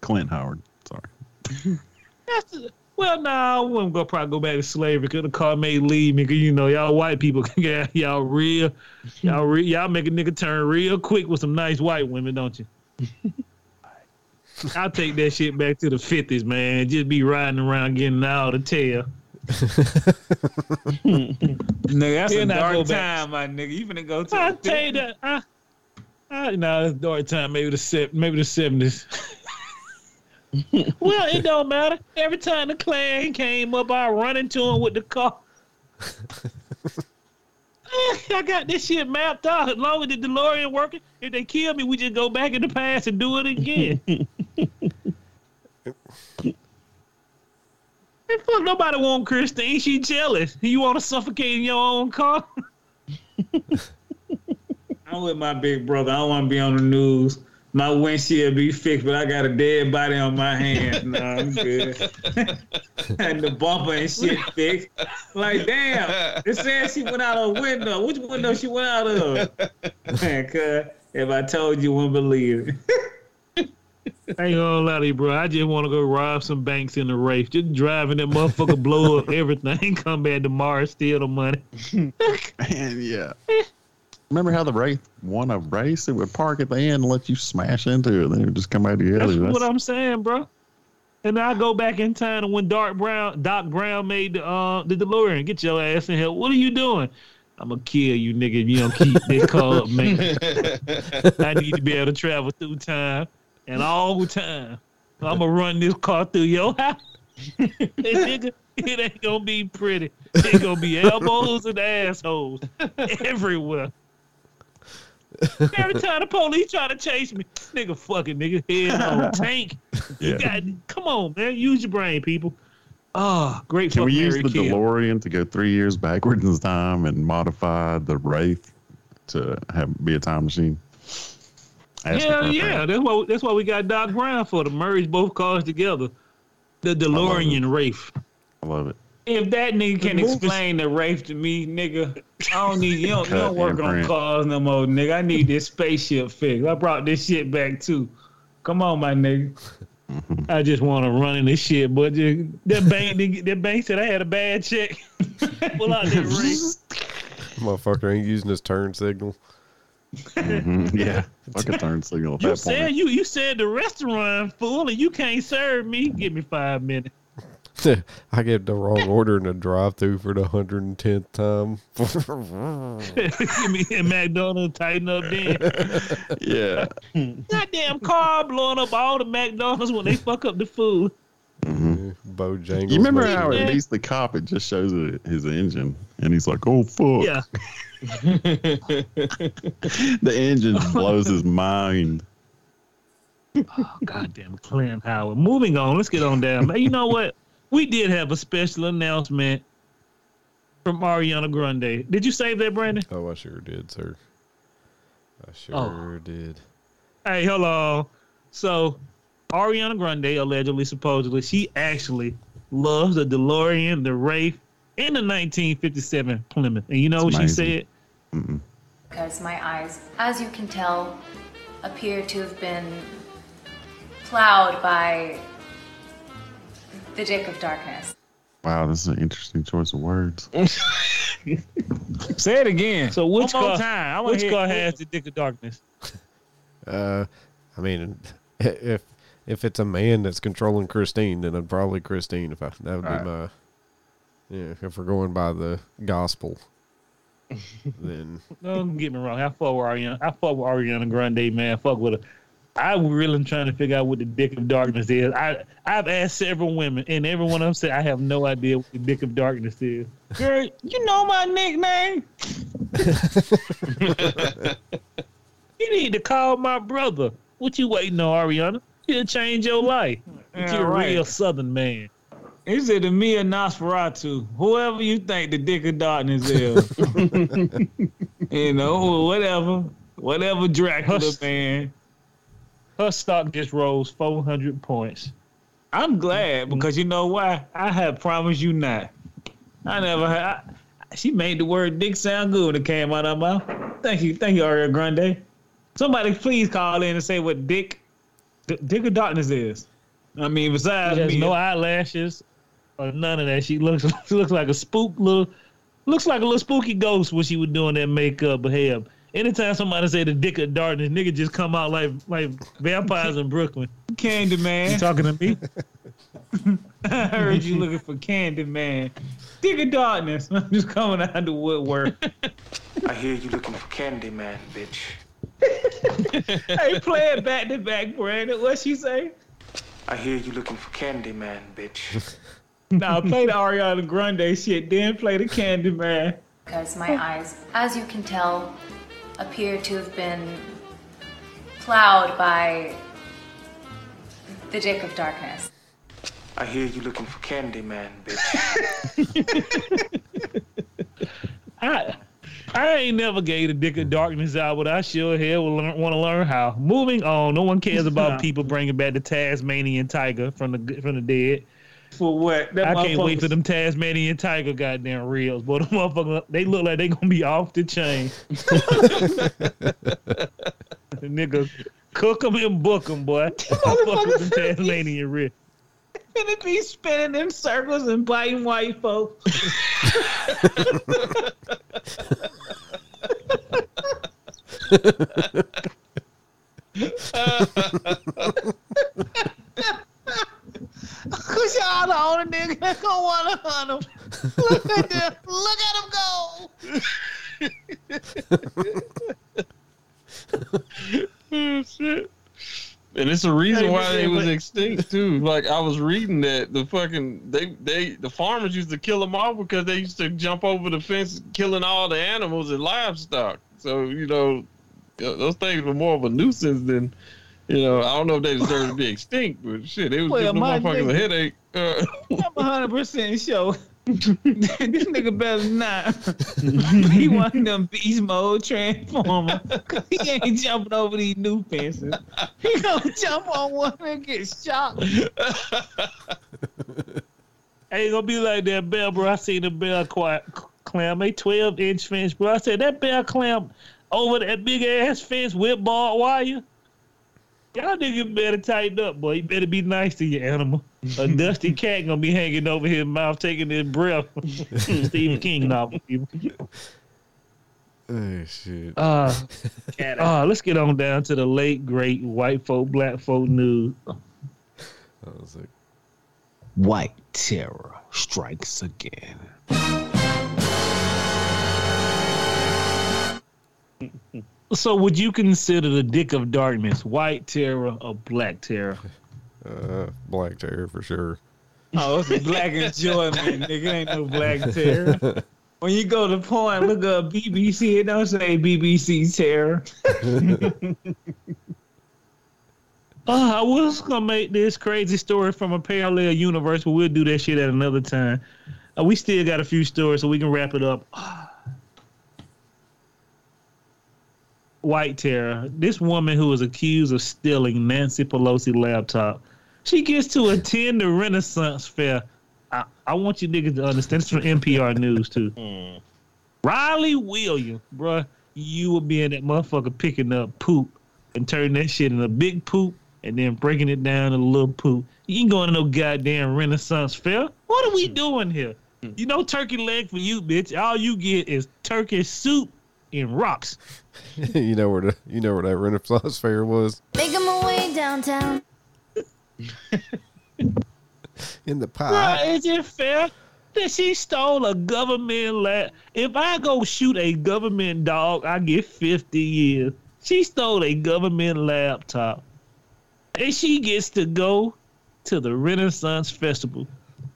Clint Howard. Sorry. That's well, nah, I wouldn't go probably go back to slavery because the car may leave me. Cause you know y'all white people, yeah, y'all real, y'all re, y'all make a nigga turn real quick with some nice white women, don't you? I'll take that shit back to the fifties, man. Just be riding around getting out of tail. Nigga, that's a Then I go dark back. time, my nigga. You finna go to I the tell you that. I, I, no, it's dark time. Maybe the se- maybe the seventies. well, it don't matter. Every time the clan came up, I run into him with the car. Eh, I got this shit mapped out. As long as the DeLorean working, if they kill me, we just go back in the past and do it again. And fuck, nobody want Christine. She jealous. You want to suffocate in your own car? I'm with my big brother. I don't want to be on the news. My windshield be fixed, but I got a dead body on my hands. Nah, I'm good. and the bumper and shit fixed. Like, damn. It says she went out a window. Which window she went out of? Man, cuz, if I told you, you wouldn't believe it. I ain't gonna lie to you, bro. I just want to go rob some banks in the race. Just driving that motherfucker, blow up everything, come back tomorrow, steal the money. and yeah. Remember how the Wraith won a race? It would park at the end and let you smash into it. Then it would just come back together. That's That's- what I'm saying, bro. And I go back in time to when Doc Brown, Doc Brown made the uh, the DeLorean. Get your ass in here. What are you doing? I'm gonna kill you, nigga, if you don't keep this car up, man. I need to be able to travel through time and all the time. I'm gonna run this car through your house. nigga, it ain't gonna be pretty. It's gonna be elbows and assholes everywhere. Every time the police try to chase me, nigga, fucking nigga, head on tank. You Yeah. got, come on, man, use your brain, people. Ah, great. Can we use Mary the kill. DeLorean to go three years backwards in time and modify the Wraith to have be a time machine? Asking for Hell yeah, friend. that's why that's why we got Doc Brown for to merge both cars together. The DeLorean Wraith. I love it. If that nigga can The explain the race to me, nigga, I don't need you don't, you don't work on print. cars no more, nigga. I need this spaceship fixed. I brought this shit back too. Come on, my nigga. I just want to run in this shit, but just, that bank that bank said I had a bad check. Pull out that Wraith. Motherfucker ain't using his turn signal. Mhm, Yeah, fuck a turn signal at You said point. you you said the restaurant full and you can't serve me. Give me five minutes. I get the wrong order in the drive-through for the hundred and tenth time. Give me a McDonald's tighten up then. Yeah. Goddamn car blowing up all the McDonald's when they fuck up the food. Bojangles. You remember how it- at least the cop it just shows his engine and he's like, "Oh fuck!" Yeah. the engine blows his mind. Oh, goddamn Clint Howard. Moving on. Let's get on down. Hey, You know what? We did have a special announcement from Ariana Grande. Did you save that, Brandon? Oh, I sure did, sir. I sure Oh. did. Hey, hello. So, Ariana Grande allegedly, supposedly, she actually loves the DeLorean, the Wraith, and the 1957 Plymouth. And you know what she amazing. said? Because my eyes, as you can tell, appear to have been plowed by the dick of darkness. Wow, this is an interesting choice of words. Say it again. So, which One more car, time. I wanna which hear- car has the dick of darkness? Uh, I mean, if if it's a man that's controlling Christine, then it'd probably Christine. If I that would be Right. my yeah. If we're going by the gospel, then Don't get me wrong. I fuck with Ariana. I fuck with Ariana Grande, man. Fuck with her. I'm really trying to figure out what the dick of darkness is. I I've asked several women, and every one of them said I have no idea what the dick of darkness is. Girl, you know my nickname. You need to call my brother. What you waiting on, Ariana? He'll change your life. Yeah, You're a right. real Southern man. Is it me or Nosferatu? Whoever you think the dick of darkness is. you know, whatever. Whatever Dracula, Hush. man. Her stock just rose 400 points. I'm glad mm-hmm. because you know why? I have promised you not. I never had. I, she made the word dick sound good when it came out of my mouth. Thank you. Thank you, Ariana Grande. Somebody please call in and say what dick, d- dick of darkness is. I mean, besides She has me. no eyelashes or none of that. She looks she looks like a spook little looks like a little spooky ghost when she was doing that makeup. But hell, anytime somebody say the dick of darkness, nigga just come out like like vampires in Brooklyn. Candy Man. You talking to me? I heard you looking for Candy Man. Dick of darkness. I'm just coming out of the woodwork. I hear you looking for Candyman, bitch. hey, play it back to back, Brandon. What she say? I hear you looking for Candyman, bitch. Now play the Ariana Grande shit, then play the Candy Man. Because my eyes, as you can tell, appear to have been plowed by the dick of darkness. I hear you looking for Candyman, bitch. I I ain't never gave the dick of darkness out, but I sure hell will learn, want to learn how. Moving on, no one cares about people bringing back the Tasmanian tiger from the from the dead. For what? That I can't wait for motherfucker- them Tasmanian tiger goddamn reels, but the motherfucker they look like they gonna be off the chain. the nigga cook them and book them, boy. I fuck with them Tasmanian reels. And it be spinning in circles and biting white folks. Cause y'all the only nigga gonna wanna hunt him. Look at them. Look at him go. Oh, shit. And it's a reason why they was extinct too. Like I was reading that the fucking they they the farmers used to kill them off because they used to jump over the fence, killing all the animals and livestock. So you know, those things were more of a nuisance than you know. I don't know if they deserve to be extinct, but shit, it was Well, giving the my motherfuckers a headache. Uh, I'm 100 percent sure. this nigga better not. he one of them beast mode transformer. 'Cause he ain't jumping over these new fences. He gonna jump on one and get shot. Ain't gonna be like that bell, bro. I seen the bell qu- clam, a 12 inch fence, bro. I said that bell clam over that big ass fence with barbed wire. Y'all niggas better tighten up, boy. You better be nice to your animal. A dusty cat gonna be hanging over his mouth, taking his breath. Stephen King novel. people. Oh shit. Uh, uh, let's get on down to the late great white folk, black folk news. I was like, White terror strikes again. So, would you consider the Dick of Darkness white terror or black terror? uh, Black Terror for sure. Oh, it's a black enjoyment, nigga. Ain't no black terror. When you go to porn, look up BBC. It don't say BBC terror. Uh, I was gonna make this crazy story from a parallel universe, but we'll do that shit at another time. Uh, we still got a few stories, so we can wrap it up. White Terror. This woman who was accused of stealing Nancy Pelosi laptop. She gets to attend the Renaissance Fair. I, I want you niggas to understand. This is from NPR News too. Hmm. Riley Williams, bruh, you will be in that motherfucker picking up poop and turning that shit into big poop and then breaking it down to little poop. You ain't going to no goddamn Renaissance Fair. What are we hmm. doing here? Hmm. You know, turkey leg for you, bitch. All you get is turkey soup and rocks. you know where the you know where that Renaissance fair was Making my way downtown. in the Bruh, pie. is it fair that she stole a government lap? If I go shoot a government dog, I get 50 years. She stole a government laptop. And she gets to go to the Renaissance Festival.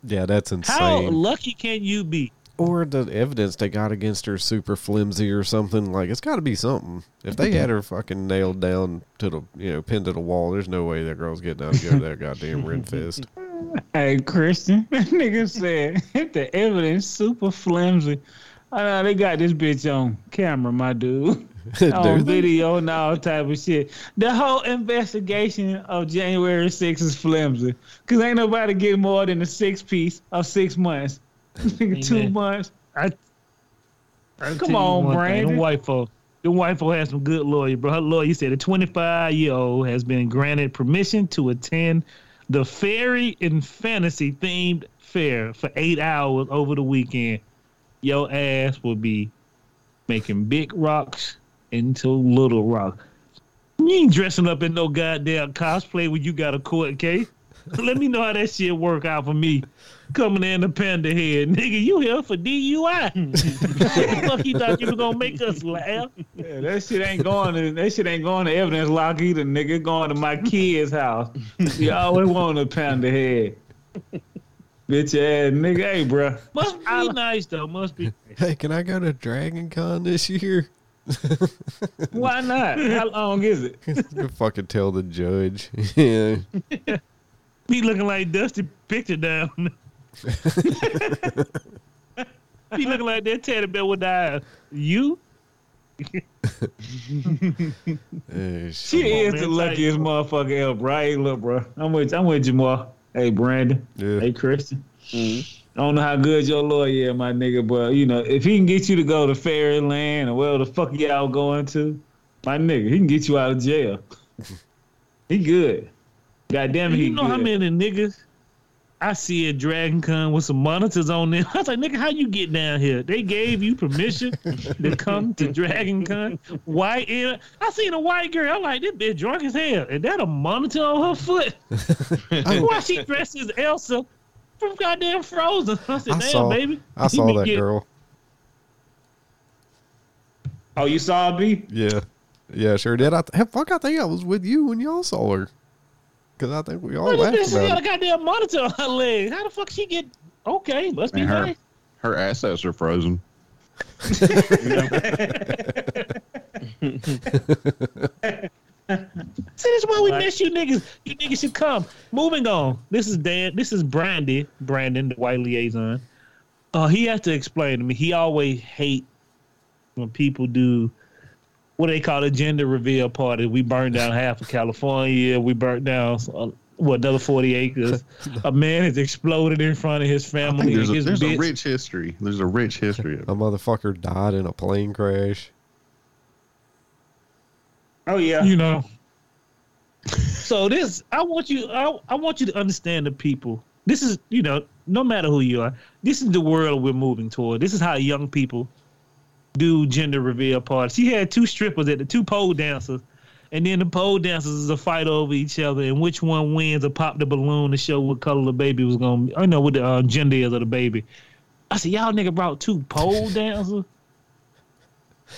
Yeah, that's insane. How lucky can you be? Or the evidence they got against her super flimsy or something. Like it's got to be something. If they had her fucking nailed down to the you know pinned to the wall, there's no way that girl's getting out to go to that goddamn Renfest. Hey, Christian, that nigga said the evidence super flimsy. I know they got this bitch on camera, my dude. On video and all type of shit. The whole investigation of January 6th is flimsy. Cause ain't nobody get more than a six piece of six months. Nigga, Amen. months. I, I Come on, thing, Brandon. Them white folk, the white folk has some good lawyer, bro. Her lawyer said a 25 year old has been granted permission to attend the fairy and fantasy themed fair for eight hours over the weekend. Your ass will be making big rocks into little rocks. You ain't dressing up in no goddamn cosplay when you got a court case. Let me know how that shit work out for me. Coming in the panda head, nigga, you here for DUI? what the fuck you thought you were gonna make us laugh? Yeah, that shit ain't going to that shit ain't going to evidence lock either, nigga. Going to my kid's house. You always want to panda head. Bitch ass nigga. Hey, bro. Must be nice though. Must be. Hey, can I go to Dragon Con this year? Why not? How long is it? You fucking tell the judge. yeah. Be looking like Dusty Picture down. Be looking like that teddy bear with the eyes. You? She shit. is man, the tight, luckiest motherfucker ever, bro. Hey, look, bro. I'm with I'm with Jamal. Hey, Brandon. Yeah. Hey, Christian. Mm-hmm. I don't know how good your lawyer is, my nigga, but you know, if he can get you to go to Fairyland or where the fuck y'all going to, my nigga, he can get you out of jail. he good. God damn it, he you know good. how many niggas I see at Dragon Con with some monitors on them? I was like, nigga, how you get down here? They gave you permission to come to Dragon Con? White air. I seen a white girl. I'm like, this bitch drunk as hell. Is that a monitor on her foot? Why she dressed as Elsa from goddamn Frozen? I said, I damn, saw, baby. I You saw that get- girl. Oh, you saw B? Yeah, yeah, sure did. I th- fuck, I think I was with you when y'all saw her. Cause I think we all What laughed this bitch got about a goddamn monitor on her leg. How the fuck she get? Okay, must be And her, nice. her assets are frozen. See, this is why we miss you niggas. You niggas should come. Moving on. This is Dan. This is Brandy. Brandon, the white liaison. Uh, he has to explain to me. He always hate when people do what they call a gender reveal party. We burned down half of California. We burnt down uh, what another forty acres. a man has exploded in front of his family. there's, and a, there's a rich history. There's a rich history. A motherfucker died in a plane crash. Oh yeah. you know. So this, I want you, I, I want you to understand the people. This is, you know, no matter who you are, this is the world we're moving toward. This is how young people do gender reveal party. She had two strippers at the two pole dancers, and then the pole dancers is a fight over each other, and which one wins or pop the balloon to show what color the baby was gonna be. I know what the uh, gender is of the baby. I said, y'all nigga brought two pole dancers.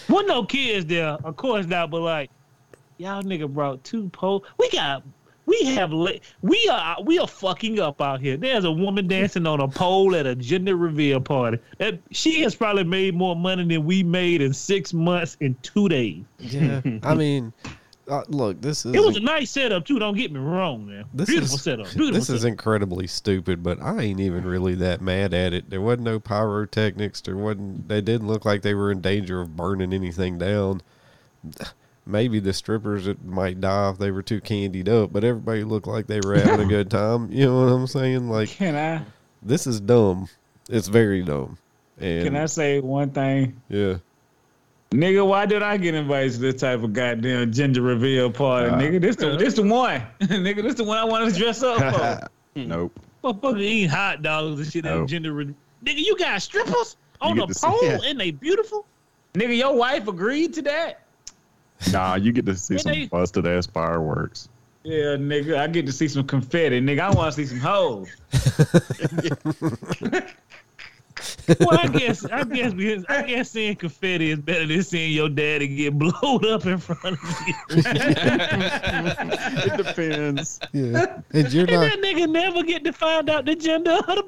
Wasn't no kids there, of course not, but like y'all nigga brought two pole. We got we have we are we are fucking up out here. There's a woman dancing on a pole at a gender reveal party. That she has probably made more money than we made in six months in two days. Yeah, I mean, uh, look, this is It was a nice setup too. Don't get me wrong, man. this Beautiful is setup. Beautiful this is incredibly stupid, but I ain't even really that mad at it. There wasn't no pyrotechnics. There wasn't. They didn't look like they were in danger of burning anything down. Maybe the strippers it might die if they were too candied up, but everybody looked like they were having a good time. You know what I'm saying? Like Can I this is dumb. It's very dumb. And can I say one thing? yeah. Nigga, why did I get invited to this type of goddamn gender reveal party? Uh, nigga, this the this the one. nigga, this the one I want to dress up for. nope. Motherfucker eating hot dogs and shit at Oh. gender re- Nigga, you got strippers on get a to see- pole yeah. and they beautiful? nigga, your wife agreed to that? Nah, you get to see When some they- busted ass fireworks. Yeah, nigga, I get to see some confetti. Nigga, I want to see some hoes. Well, I guess I guess because I guess seeing confetti is better than seeing your daddy get blowed up in front of you. it depends. Yeah. And you're and not that nigga never get to find out the gender of the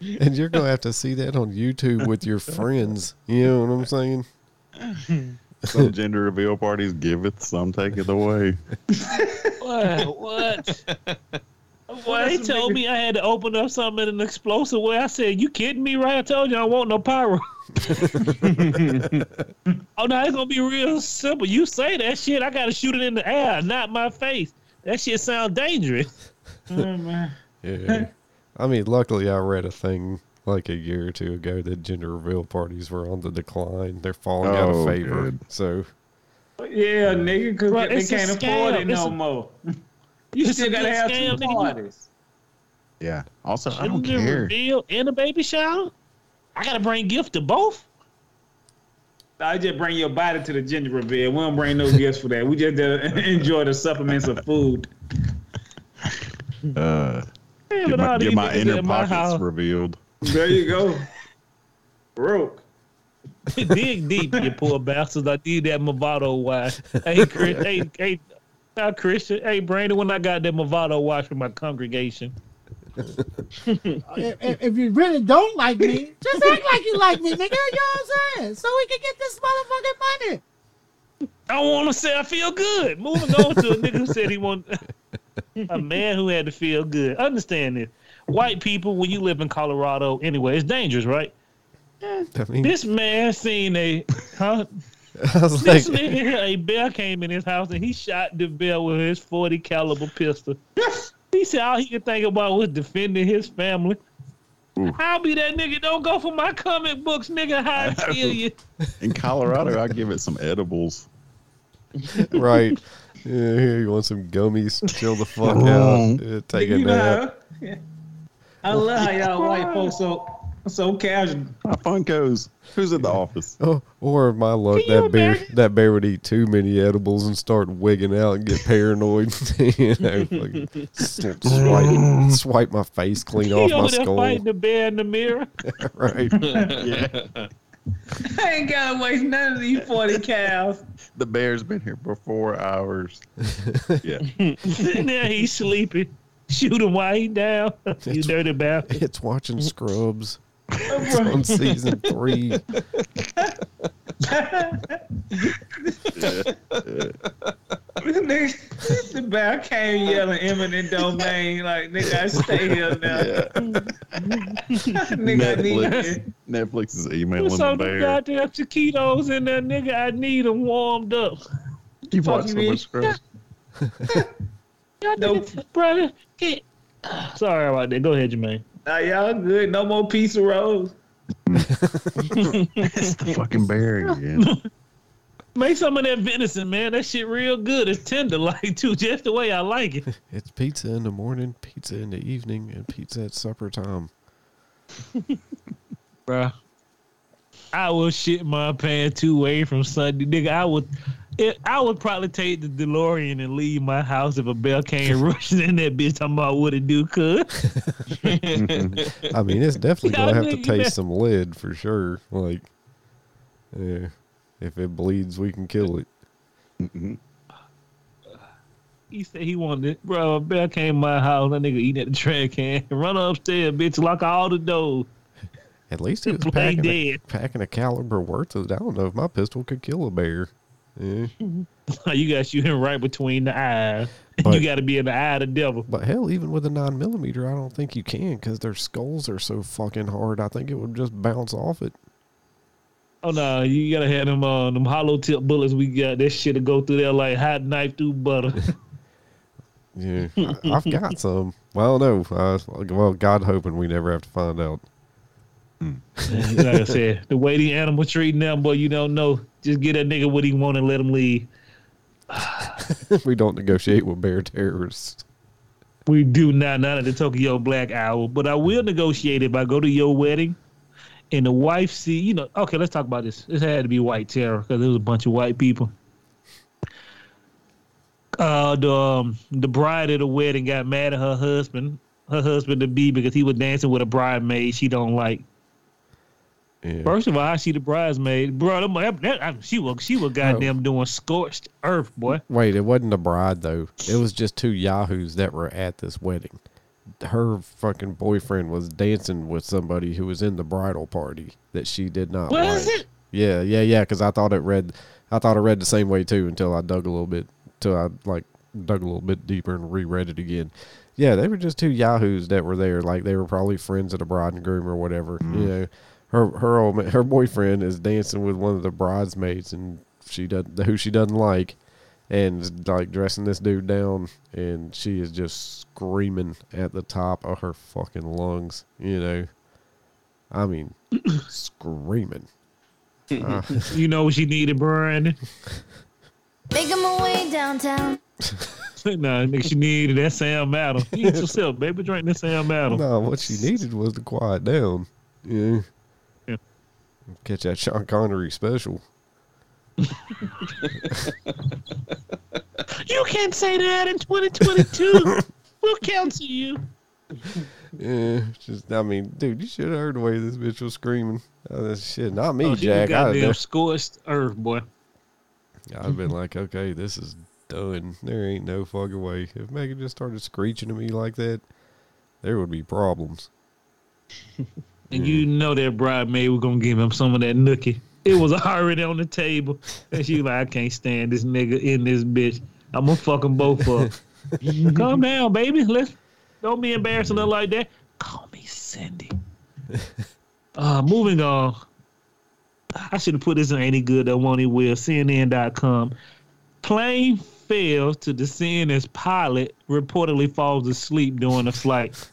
baby. and you're gonna have to see that on YouTube with your friends. You know what I'm saying? Some gender reveal parties give it, some take it away. what? What? Well, they told me I had to open up something in an explosive way. I said, "You kidding me, right?" I told you I want no pyro. oh no, it's gonna be real simple. You say that shit, I gotta shoot it in the air, not my face. That shit sounds dangerous. Yeah. I mean, luckily I read a thing like a year or two ago that gender reveal parties were on the decline. They're falling out of Oh, favor. good. So Yeah, nigga, because Bro, they can't afford it It's no a- more. You You still gotta have two nigga. parties. Yeah. Also, I don't Gender care. reveal and a baby shower. I gotta bring gift to both. I just bring your body to the gender reveal. We don't bring no gifts for that. We just uh, enjoy the supplements of food. Uh, get my, get my inner at my pockets revealed. There you go. Broke. dig deep, you poor bastards. I need that Movado watch. Hey, Chris, hey, hey, uh, Christian, hey, Brandon, when I got that Movado watch from my congregation. if, if- if you really don't like me, just act like you like me, nigga. You know what I'm saying? So we can get this motherfucking money. I want to say I feel good. Moving on to a nigga who said he want a man who had to feel good. Understand this. White people, when you live in Colorado, anyway, it's dangerous, right? I mean, This man seen a huh? I was This like, nigga, a bear came in his house and he shot the bear with his 40 caliber pistol. He said all he could think about was defending his family. I'll be that nigga. Don't go for my comic books, nigga. How I kill you. In Colorado, I give it some edibles. right. Yeah, here you want some gummies? Chill the fuck out. Yeah, take a You know nap. how- I love how y'all white folks so so casual. My Funkos. Who's at the office? Oh, or my luck, that bear imagine? that bear would eat too many edibles and start wigging out and get paranoid. you know, fucking s- swipe, swipe my face clean He off my over there skull. fighting the bear in the mirror. right. yeah. I ain't gotta waste none of these 40 cows. The bear's been here for four hours. Yeah. Sitting there, he's sleeping. Shoot him while he down. you dirty bastard. It's watching Scrubs. It's on season three. nigga, the bear came yelling eminent domain like nigga I stay here now. nigga I need Netflix, Netflix is emailing Put the some bear. goddamn taquitos in there, nigga. I need them warmed up. You watch so much Scrubs. Y'all Nope. niggas, brother. Get... Sorry about that. Go ahead, Jermaine. Nah, y'all good. No more piece of rose. It's the fucking bear again. Make some of that venison, man. That shit real good. It's tender, like too, just the way I like it. It's pizza in the morning, pizza in the evening, and pizza at supper time. Bruh. I will shit my pants two way from Sunday, nigga. I would, it, I would probably take the DeLorean and leave my house if a bell came rushing in that bitch. Talking about what it do, could. Mm-hmm. I mean, it's definitely Y'all gonna have to taste man. some lead for sure. Like, yeah, if it bleeds, we can kill it. Mm-hmm. He said he wanted it. Bro, a bell came to my house, that nigga eating at the trash can. Run upstairs, bitch, lock all the doors. At least it was Play packing a, packing a caliber worth of. I don't know if my pistol could kill a bear. Yeah. you got shooting right between the eyes. But- you got to be in the eye of the devil. But hell, even with a nine millimeter, I don't think you can because their skulls are so fucking hard. I think it would just bounce off it. Oh no, you gotta have them uh, them hollow tip bullets we got. That shit to go through there like hot knife through butter. Yeah, I, I've got some. Well, no. Uh, well, God hoping we never have to find out. like I said, the way the animal treating them, boy, you don't know. Just get that nigga what he want and let him leave. we don't negotiate with bear terrorists. We do not, not at the Tokyo Black Hour, but I will negotiate if I go to your wedding and the wife see, you know, okay, let's talk about this. This had to be white terror because there was a bunch of white people. Uh, the um, the bride at the wedding got mad at her husband, her husband to be because he was dancing with a bridesmaid she don't like. Yeah. First of all, I see the bridesmaid, bro. That, that, she was she was goddamn doing scorched earth, boy. Wait, it wasn't a bride though. It was just two yahoos that were at this wedding. Her fucking boyfriend was dancing with somebody who was in the bridal party that she did not Was like. it? Yeah, yeah, yeah. Because I thought it read, I thought it read the same way too until I dug a little bit, till I like dug a little bit deeper and reread it again. Yeah, they were just two yahoos that were there. Like they were probably friends of the bride and groom or whatever. Mm-hmm. You know, her her old ma- her boyfriend is dancing with one of the bridesmaids, and she doesn't who she doesn't like, and is, like dressing this dude down, and she is just screaming at the top of her fucking lungs. You know, I mean, screaming. Uh, You know what she needed, Brandon? Making my way downtown. nah, nigga, she needed that Sam Adams. Eat yourself, baby. Drink that Sam Adams. No, what she needed was to quiet down. Yeah. Yeah. Catch that Sean Connery special. You can't say that in 2022. we'll cancel you. Yeah, just I mean, dude, you should have heard the way this bitch was screaming. Uh, that shit, not me, Oh, Jack. I'd goddamn have, scorched earth, boy. I'd have been like, okay, this is done. There ain't no fucking way. If Megan just started screeching at me like that, there would be problems. And you know that bridemaid was gonna give him some of that nookie. It was already on the table. And she like, I can't stand this nigga in this bitch. I'm gonna fuck them both up. Calm down, baby. Let's don't be embarrassing her like that. Call me Cindy. Uh moving on. I should have put this in any Good That Won't It Will, CNN.com. Plane fails to descend as pilot reportedly falls asleep during the flight.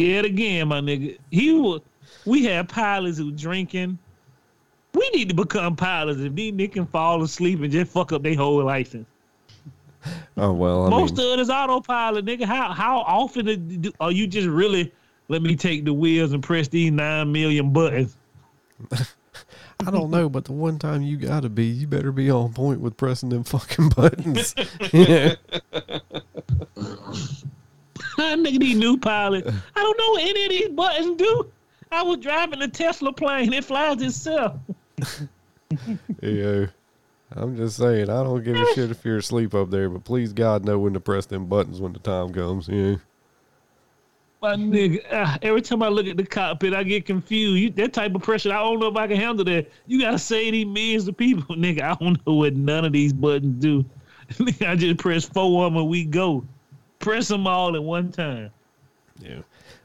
Yet again, my nigga. He was we have pilots who drinking. We need to become pilots if these niggas can fall asleep and just fuck up their whole license. Oh well, I Most mean, of it is autopilot, nigga. How how often do- are you just really let me take the wheels and press these nine million buttons? I don't know, but the one time you gotta be, you better be on point with pressing them fucking buttons. yeah. nigga, these new pilots. I don't know what any of these buttons do. I was driving a Tesla plane. It flies itself. Yeah. I'm just saying, I don't give a shit if you're asleep up there, but please God know when to press them buttons when the time comes. Yeah. My nigga, ah, every time I look at the cockpit, I get confused. You, that type of pressure, I don't know if I can handle that. You gotta say these millions of people, nigga. I don't know what none of these buttons do. I just press four of them and we go. Press them all at one time. Yeah.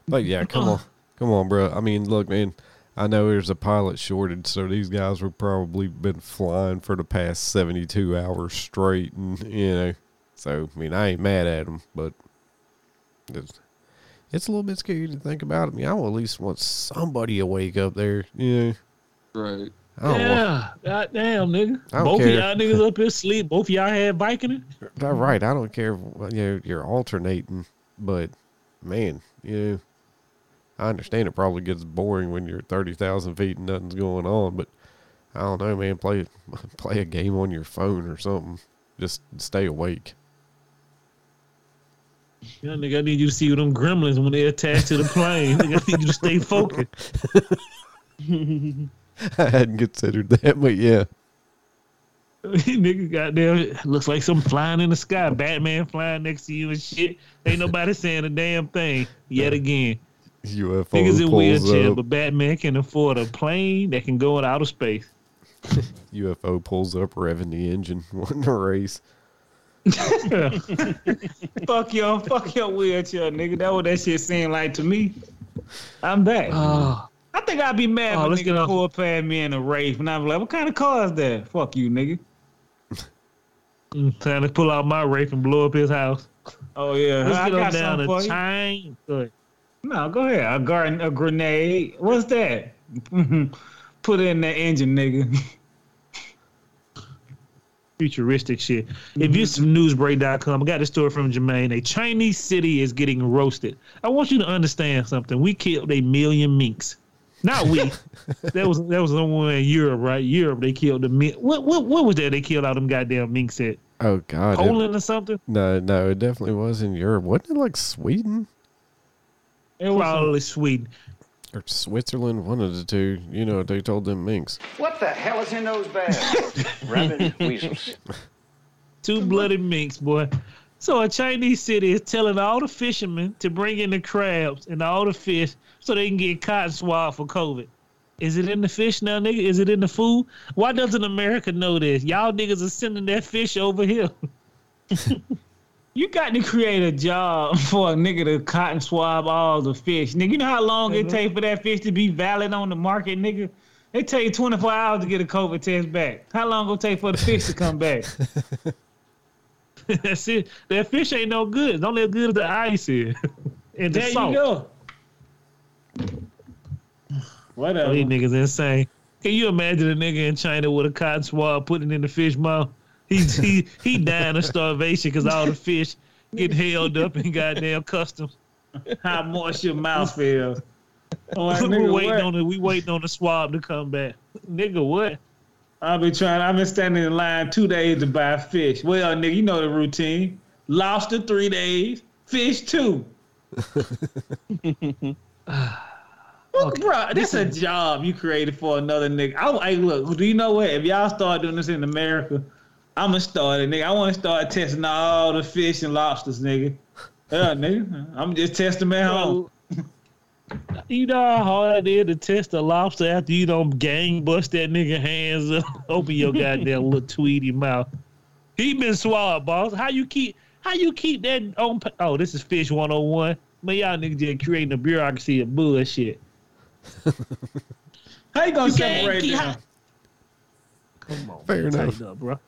But yeah, come uh-huh. on. Come on, bro. I mean, look, man, I know there's a pilot shortage, so these guys were probably been flying for the past 72 hours straight. And, you know, so, I mean, I ain't mad at them, but it's, it's a little bit scary to think about. I mean, I will at least want somebody awake up there. Yeah. Right. Oh, I don't want, yeah, goddamn, nigga. I Both care. of y'all niggas up here sleep. Both of y'all had Viking. All right, I don't care if you know, you're alternating, but man, you know, I understand it probably gets boring when you're thirty thousand feet and nothing's going on, but I don't know, man. Play play a game on your phone or something. Just stay awake. You know, nigga, I need you to see them gremlins when they attach to the plane. nigga, I need you to stay focused. I hadn't considered that, but yeah. nigga, goddamn, looks like something flying in the sky. Batman flying next to you and shit. Ain't nobody saying a damn thing yet again. UFO Niggas in pulls wheelchair, up. but Batman can afford a plane that can go in outer space. UFO pulls up, revving the engine, wanting to race. fuck your fuck your wheelchair, nigga. That what that shit seemed like to me. I'm back. Oh. I think I'd be mad Oh, if a nigga pull past me in a race and I'm like, what kind of car is that? Fuck you, nigga. Mm, Trying to pull out my rape and blow up his house. Oh yeah, Let's I get on got down something to for you. chain. No, go ahead. A garden, a grenade. What's that? Put it in that engine, nigga. futuristic shit. If you're from newsbreak.com, I got this story from Jermaine. A Chinese city is getting roasted. I want you to understand something. We killed a million minks. Not we. that was that was the one in Europe, right? Europe, they killed the mink. What what what was that? They killed all them goddamn minks at Oh God! it- Poland or something? no, no, it definitely was in Europe. Wasn't it like Sweden It was Probably Sweden. or Switzerland? One of the two. You know what they told them minks. What the hell is in those bags? Rabid weasels. Two bloody minks, boy. So a Chinese city is telling all the fishermen to bring in the crabs and all the fish so they can get cotton swab for COVID. Is it in the fish now, nigga? Is it in the food? Why doesn't America know this? Y'all niggas are sending that fish over here. You got to create a job for a nigga to cotton swab all the fish. Nigga, you know how long it mm-hmm. take for that fish to be valid on the market, nigga? It take 24 hours to get a COVID test back. How long it take for the fish to come back? That's it. That fish ain't no good. It's only as good as the ice is. and the there salt. you go. Whatever. Oh, these niggas insane. Can you imagine a nigga in China with a cotton swab putting in the fish mouth? He's he he dying of starvation because all the fish get held up in goddamn customs. How moist your mouth feels. Like, we waiting what? on the we waiting on the swab to come back. Nigga, what? I've been trying. I've been standing in line two days to buy fish. Well, nigga, you know the routine. Lobster three days, fish two. Well, bro, this a job you created for another nigga. I, hey, look, do you know what? If y'all start doing this in America, I'm gonna start it, nigga. I want to start testing all the fish and lobsters, nigga. Yeah, nigga. I'm just testing them at home. You know how hard it is to test a lobster after you don't gang bust that nigga hands up, open your goddamn little tweety mouth. He been swallowed, boss. How you keep how you keep that on? Oh, this is fish 101. Man, y'all niggas just creating a bureaucracy of bullshit. How you gonna You can't separate keep- them? Come on, Fair man, enough. up, bro.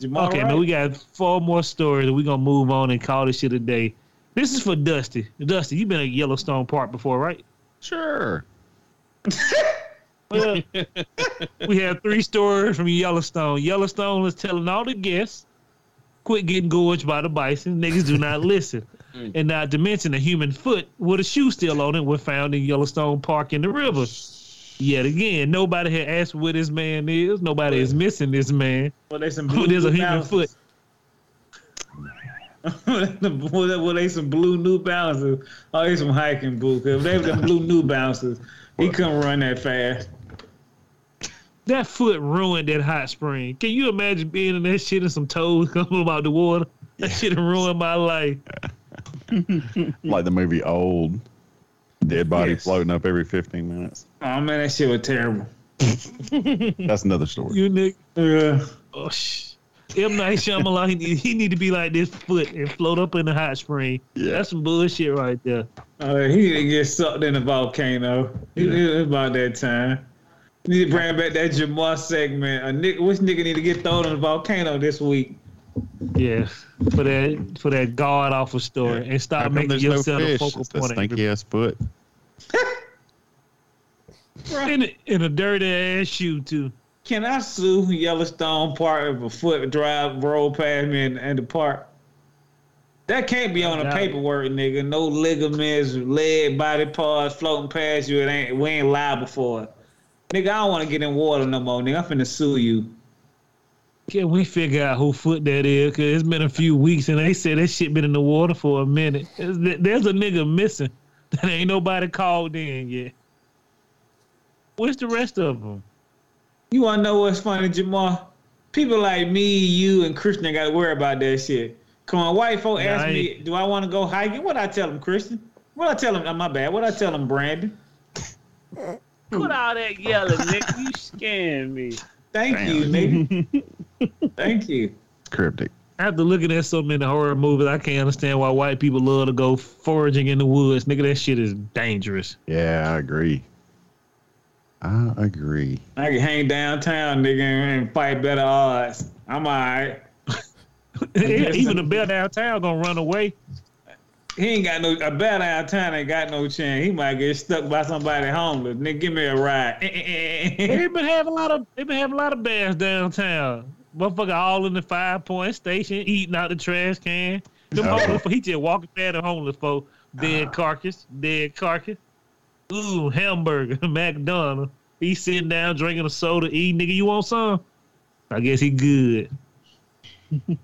Jamal okay, Wright? man, we got four more stories, and we gonna move on and call this shit a day. This is for Dusty. Dusty, you've been at Yellowstone Park before, right? Sure. Well, we have three stories from Yellowstone. Yellowstone is telling all the guests, quit getting gorged by the bison. Niggas do not listen. And not to mention a human foot with a shoe still on it was found in Yellowstone Park in the river. Yet again, nobody had asked where this man is. Nobody is missing this man. Well, they some Oh, blue there's a human foot. Balances. well, they some blue New Balances. Oh, they some hiking boots. If they were them blue New Balances, he couldn't run that fast. That foot ruined that hot spring. Can you imagine being in that shit and some toes coming up out the water? That shit ruined my life. like the movie Old. Dead body Yes. floating up every 15 minutes. Oh man, that shit was terrible. That's another story. You nigga. Yeah. Oh, sh- M. Night Shyamalan, he need, he need to be like this foot and float up in the hot spring. Yeah. That's some bullshit right there. Uh, he didn't get sucked in a volcano. It, it was about that time. You need to bring back that Jamar segment. A nigga, which nigga need to get thrown in a volcano this week? Yeah, for that for that god awful story, and stop making there's no yourself the focal It's that point. of stinky ass foot. every- In, a- in a dirty ass shoe too. Can I sue Yellowstone Park if a foot drive roll past me in, in the park? That can't be on the paperwork, nigga. No ligaments, leg, body parts floating past you. It ain't. We ain't liable for it. Nigga, I don't want to get in water no more, nigga. I'm finna sue you. Can we figure out who foot that is? Cause it's been a few weeks and they said that shit been in the water for a minute. There's a nigga missing that ain't nobody called in yet. Where's the rest of them? You wanna know what's funny, Jamal? People like me, you, and Christian got to worry about that shit. Come on, white folk Yeah, ask me, do I want to go hiking? What I tell them, Christian? What I tell them? Oh, uh, my bad. What I tell them, Brandon? Quit all that yelling, nigga. You scaring me. Thank you, nigga. Thank you. Cryptic. After looking at so many horror movies, I can't understand why white people love to go foraging in the woods. Nigga, that shit is dangerous. Yeah, I agree. I agree. I can hang downtown, nigga, and fight better odds. I'm all right. Even the bear downtown gonna run away. He ain't got no a bear downtown ain't got no chance. He might get stuck by somebody homeless. Nigga, give me a ride. They've been having a lot of they've been having a lot of bears downtown. Motherfucker all in the five point station, eating out the trash can. Them Oh. homeless, he just walking past the homeless folk, dead ah. carcass, dead carcass. Ooh, hamburger, McDonald's. He sitting down drinking a soda, eating. Nigga, you want some? I guess he good.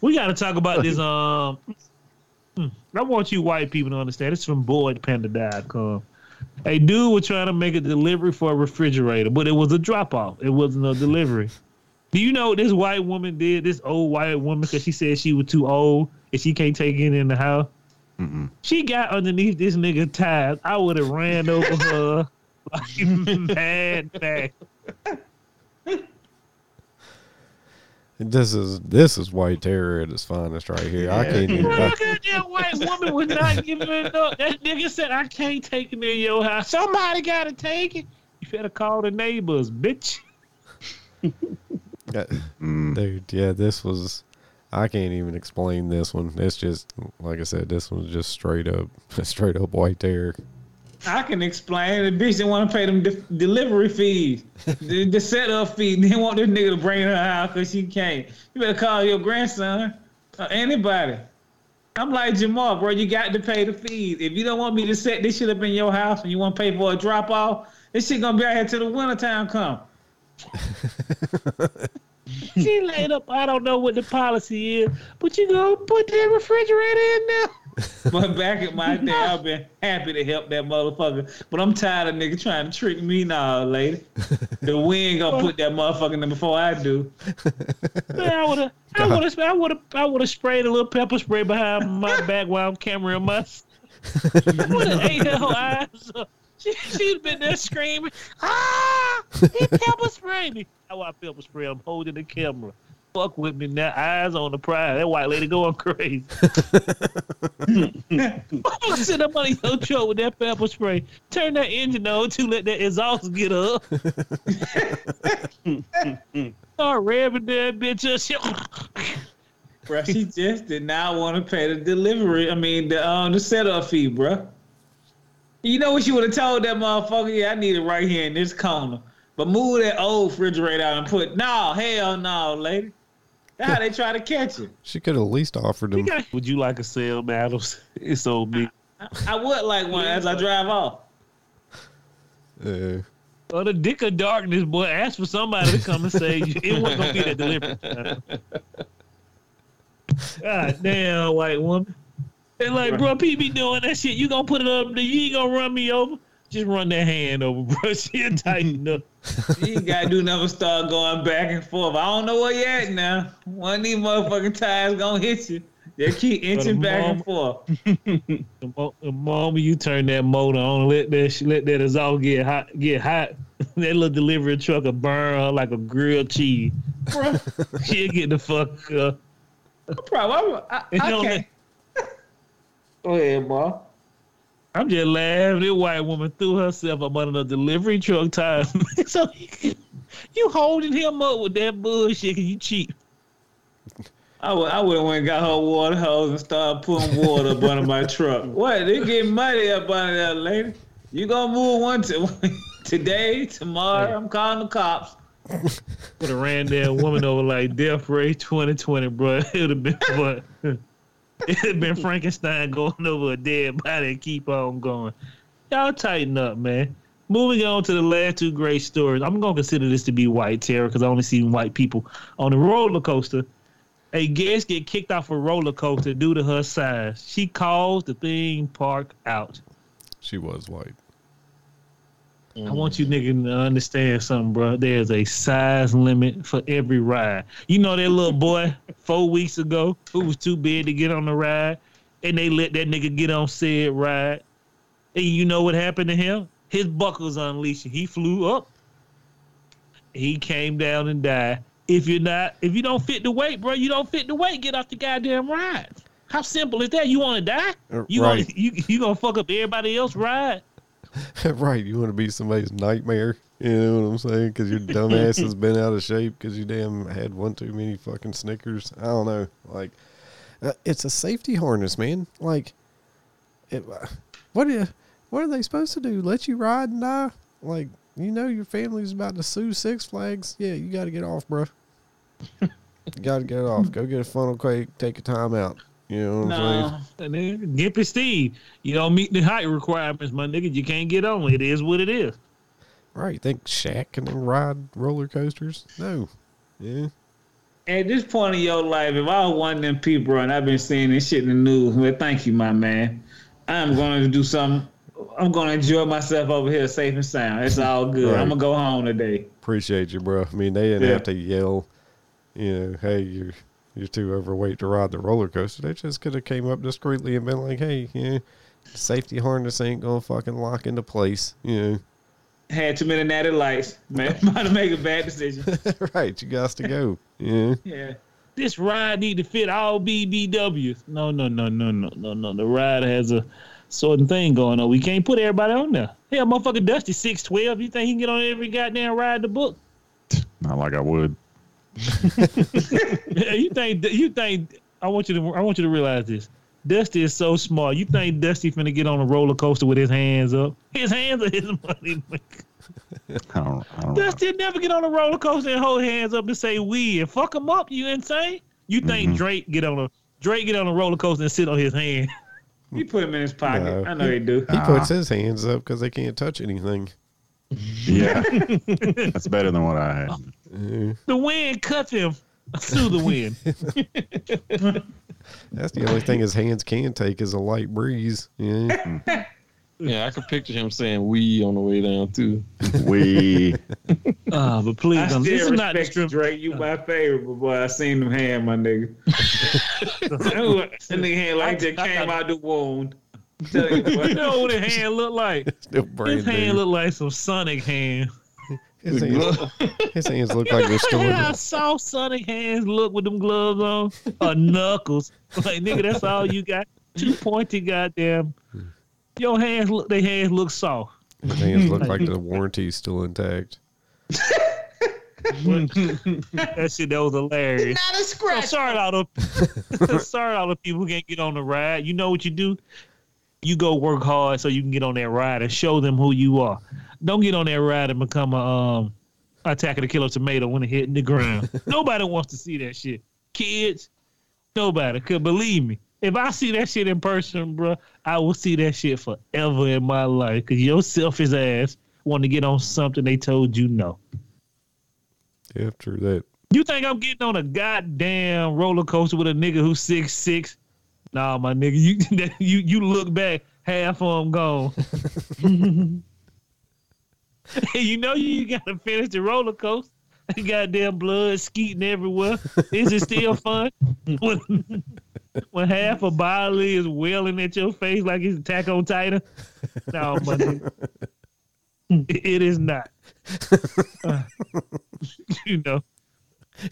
we got to talk about this. Um, hmm, I want you white people to understand. It's from BoredPanda.com. A dude was trying to make a delivery for a refrigerator, but it was a drop off. It wasn't a delivery. Do you know what this white woman did? This old white woman, because she said she was too old and she can't take it in the house. Mm-mm. She got underneath this nigga tires. I would have ran over her like mad fast. This is this is white terror at its finest right here. I can't even. Bro, I, that goddamn white woman was not giving it up. That nigga said, I can't take it in your house. Somebody gotta take it. You better call the neighbors, bitch. that- Mm. dude, yeah, this was. I can't even explain this one. It's just like I said. This one's just straight up, straight up white terror. I can explain. The bitch didn't want to pay them de- delivery fees, the, the setup fee. They want this nigga to bring her out because she can't. You better call your grandson or anybody. I'm like Jamal, bro. You got to pay the fees. If you don't want me to set this shit up in your house and you want to pay for a drop off, this shit gonna be out here till the wintertime come. She laid up. I don't know what the policy is, but you gonna put that refrigerator in there. But back at my day, I've been happy to help that motherfucker. But I'm tired of nigga trying to trick me now, lady. The wind gonna put that motherfucker in there before I do. Man, I would have, I would have, I would have, I would have sprayed a little pepper spray behind my back while I'm cameraing my. I would have ate her eyes up. She, she'd been there screaming, ah! He pepper sprayed me. How I pepper spray? I'm holding the camera. Fuck with me now. Eyes on the prize. That white lady going crazy. I'm sitting up on your truck with that pepper spray. Turn that engine on to let that exhaust get up. Start revving that bitch up. Shit. Bro, she just did not want to pay the delivery. I mean, the um, the setup fee, bro. You know what she would have told that motherfucker? Yeah, I need it right here in this corner. But move that old refrigerator out and put no, hell no, lady. That's how they try to catch you. She could at least offered him. Would you like a sale, Battles? It's on me. I would like one as I drive off. Uh, Or the dick of darkness, boy. Ask for somebody to come and save you. It wasn't gonna be that delivery. God damn, white woman. They like, bro, people be doing that shit. You gonna put it up? You ain't gonna run me over. Just run that hand over, bro. She'll tighten up. You gotta do nothing. Start going back and forth. I don't know where you at now. One of these motherfucking tires gonna hit you. They keep inching back and forth. The, mo- the moment you turn that motor on, let that sh- let that exhaust get hot, get hot. that little delivery truck will burn her like a grilled cheese. Bro, she'll get the fuck up. Bro, I, I, And I don't can't. Go ahead, boy. I'm just laughing. This white woman threw herself up under the delivery truck tire. so you holding him up with that bullshit 'cause you cheap. I would, I would have went and got her water hose and started putting water up under my truck. What? They getting muddy up under that lady. You gonna move one to, today, tomorrow? I'm calling the cops. Would have ran that woman over like Death Ray 2020, bro. It would have been what? It have been Frankenstein going over a dead body and keep on going. Y'all tighten up, man. Moving on to the last two great stories. I'm gonna consider this to be white terror because I only seen white people on the roller coaster. A guest get kicked off a roller coaster due to her size. She calls the theme park out. She was white. I want you niggas to understand something, bro. There's a size limit for every ride. You know that little boy four weeks ago who was too big to get on the ride, and they let that nigga get on said ride. And you know what happened to him? His buckles unleashed. He flew up. He came down and died. If you're not, if you don't fit the weight, bro, you don't fit the weight. Get off the goddamn ride. How simple is that? You want to die? Uh, You right. gonna you, you gonna fuck up everybody else ride? right. You want to be somebody's nightmare. You know what I'm saying? Because your dumb ass has been out of shape because you damn had one too many fucking Snickers. I don't know. Like, uh, it's a safety harness, man. Like, it, uh, what are, what are they supposed to do? Let you ride and die? Like, you know your family's about to sue Six Flags. Yeah, you got to get off, bro. you got to get off. Go get a funnel cake. Take a time out. You know what I'm saying? No, nigga, Gimpy Steve, you don't meet the height requirements, my nigga. You can't get on. It is what it is. Right. You think Shaq can ride roller coasters? No. Yeah. At this point in your life, if I was one of them people, bro, and I've been seeing this shit in the news, well, thank you, my man. I'm going to do something. I'm going to enjoy myself over here safe and sound. It's all good. Right. I'm going to go home today. Appreciate you, bro. I mean, they didn't Yeah. have to yell, you know, hey, you're you're too overweight to ride the roller coaster. They just could have came up discreetly and been like, hey, yeah, safety harness ain't gonna fucking lock into place. You know, Had too many natty lights. Man, might have made a bad decision. right? You got to go. Yeah. Yeah. This ride need to fit all BBWs. No, no, no, no, no, no, no. The ride has a certain thing going on. We can't put everybody on there. Hell, motherfucker Dusty six twelve. You think he can get on every goddamn ride the book? Not like I would. You think you think I want you to I want you to realize this. Dusty is so smart. You think Dusty finna get on a roller coaster with his hands up? His hands are his money. I don't. I don't. Dusty never get on a roller coaster and hold hands up and say we and fuck him up. You insane? You think Mm-hmm. Drake get on a Drake get on a roller coaster and sit on his hand? He put him in his pocket. No. I know he do. He puts his hands up because they can't touch anything. Yeah, that's better than what I had. Yeah. The wind cuts him. through the wind. That's the only thing his hands can take is a light breeze. Yeah. Yeah, I could picture him saying "we" on the way down too. We. Uh, but please, I don't. still This is not respect you, Drake. You my favorite, but boy, I seen them hand, my nigga. that nigga hand like that came out the wound. Tell you You know what his hand looked like? Still brand His hand looked like some Sonic hand. His hands, his hands look like they're still in How soft Sonic hands look with them gloves on? Or knuckles. Like nigga, that's all you got. Two pointy goddamn. Your hands look. Their hands look soft. His hands look like the warranty's still intact. that shit that was hilarious. Not a scratch. So sorry, all the sorry, all the people who can't get on the ride. You know what you do? You go work hard so you can get on that ride and show them who you are. Don't get on that ride and become a um attack of the killer tomato when it hitting the ground. Nobody wants to see that shit. Kids, nobody. Cause believe me, if I see that shit in person, bro, I will see that shit forever in my life. Cause your selfish ass want to get on something they told you no. True that. You think I'm getting on a goddamn roller coaster with a nigga who's six six? Nah, my nigga, you you you look back, half of them gone. you know you gotta finish the roller coaster. Goddamn blood skeeting everywhere. Is it still fun? when, when half a body is wailing at your face like it's Attack on Titan? No, nigga. It is not. Uh, you know.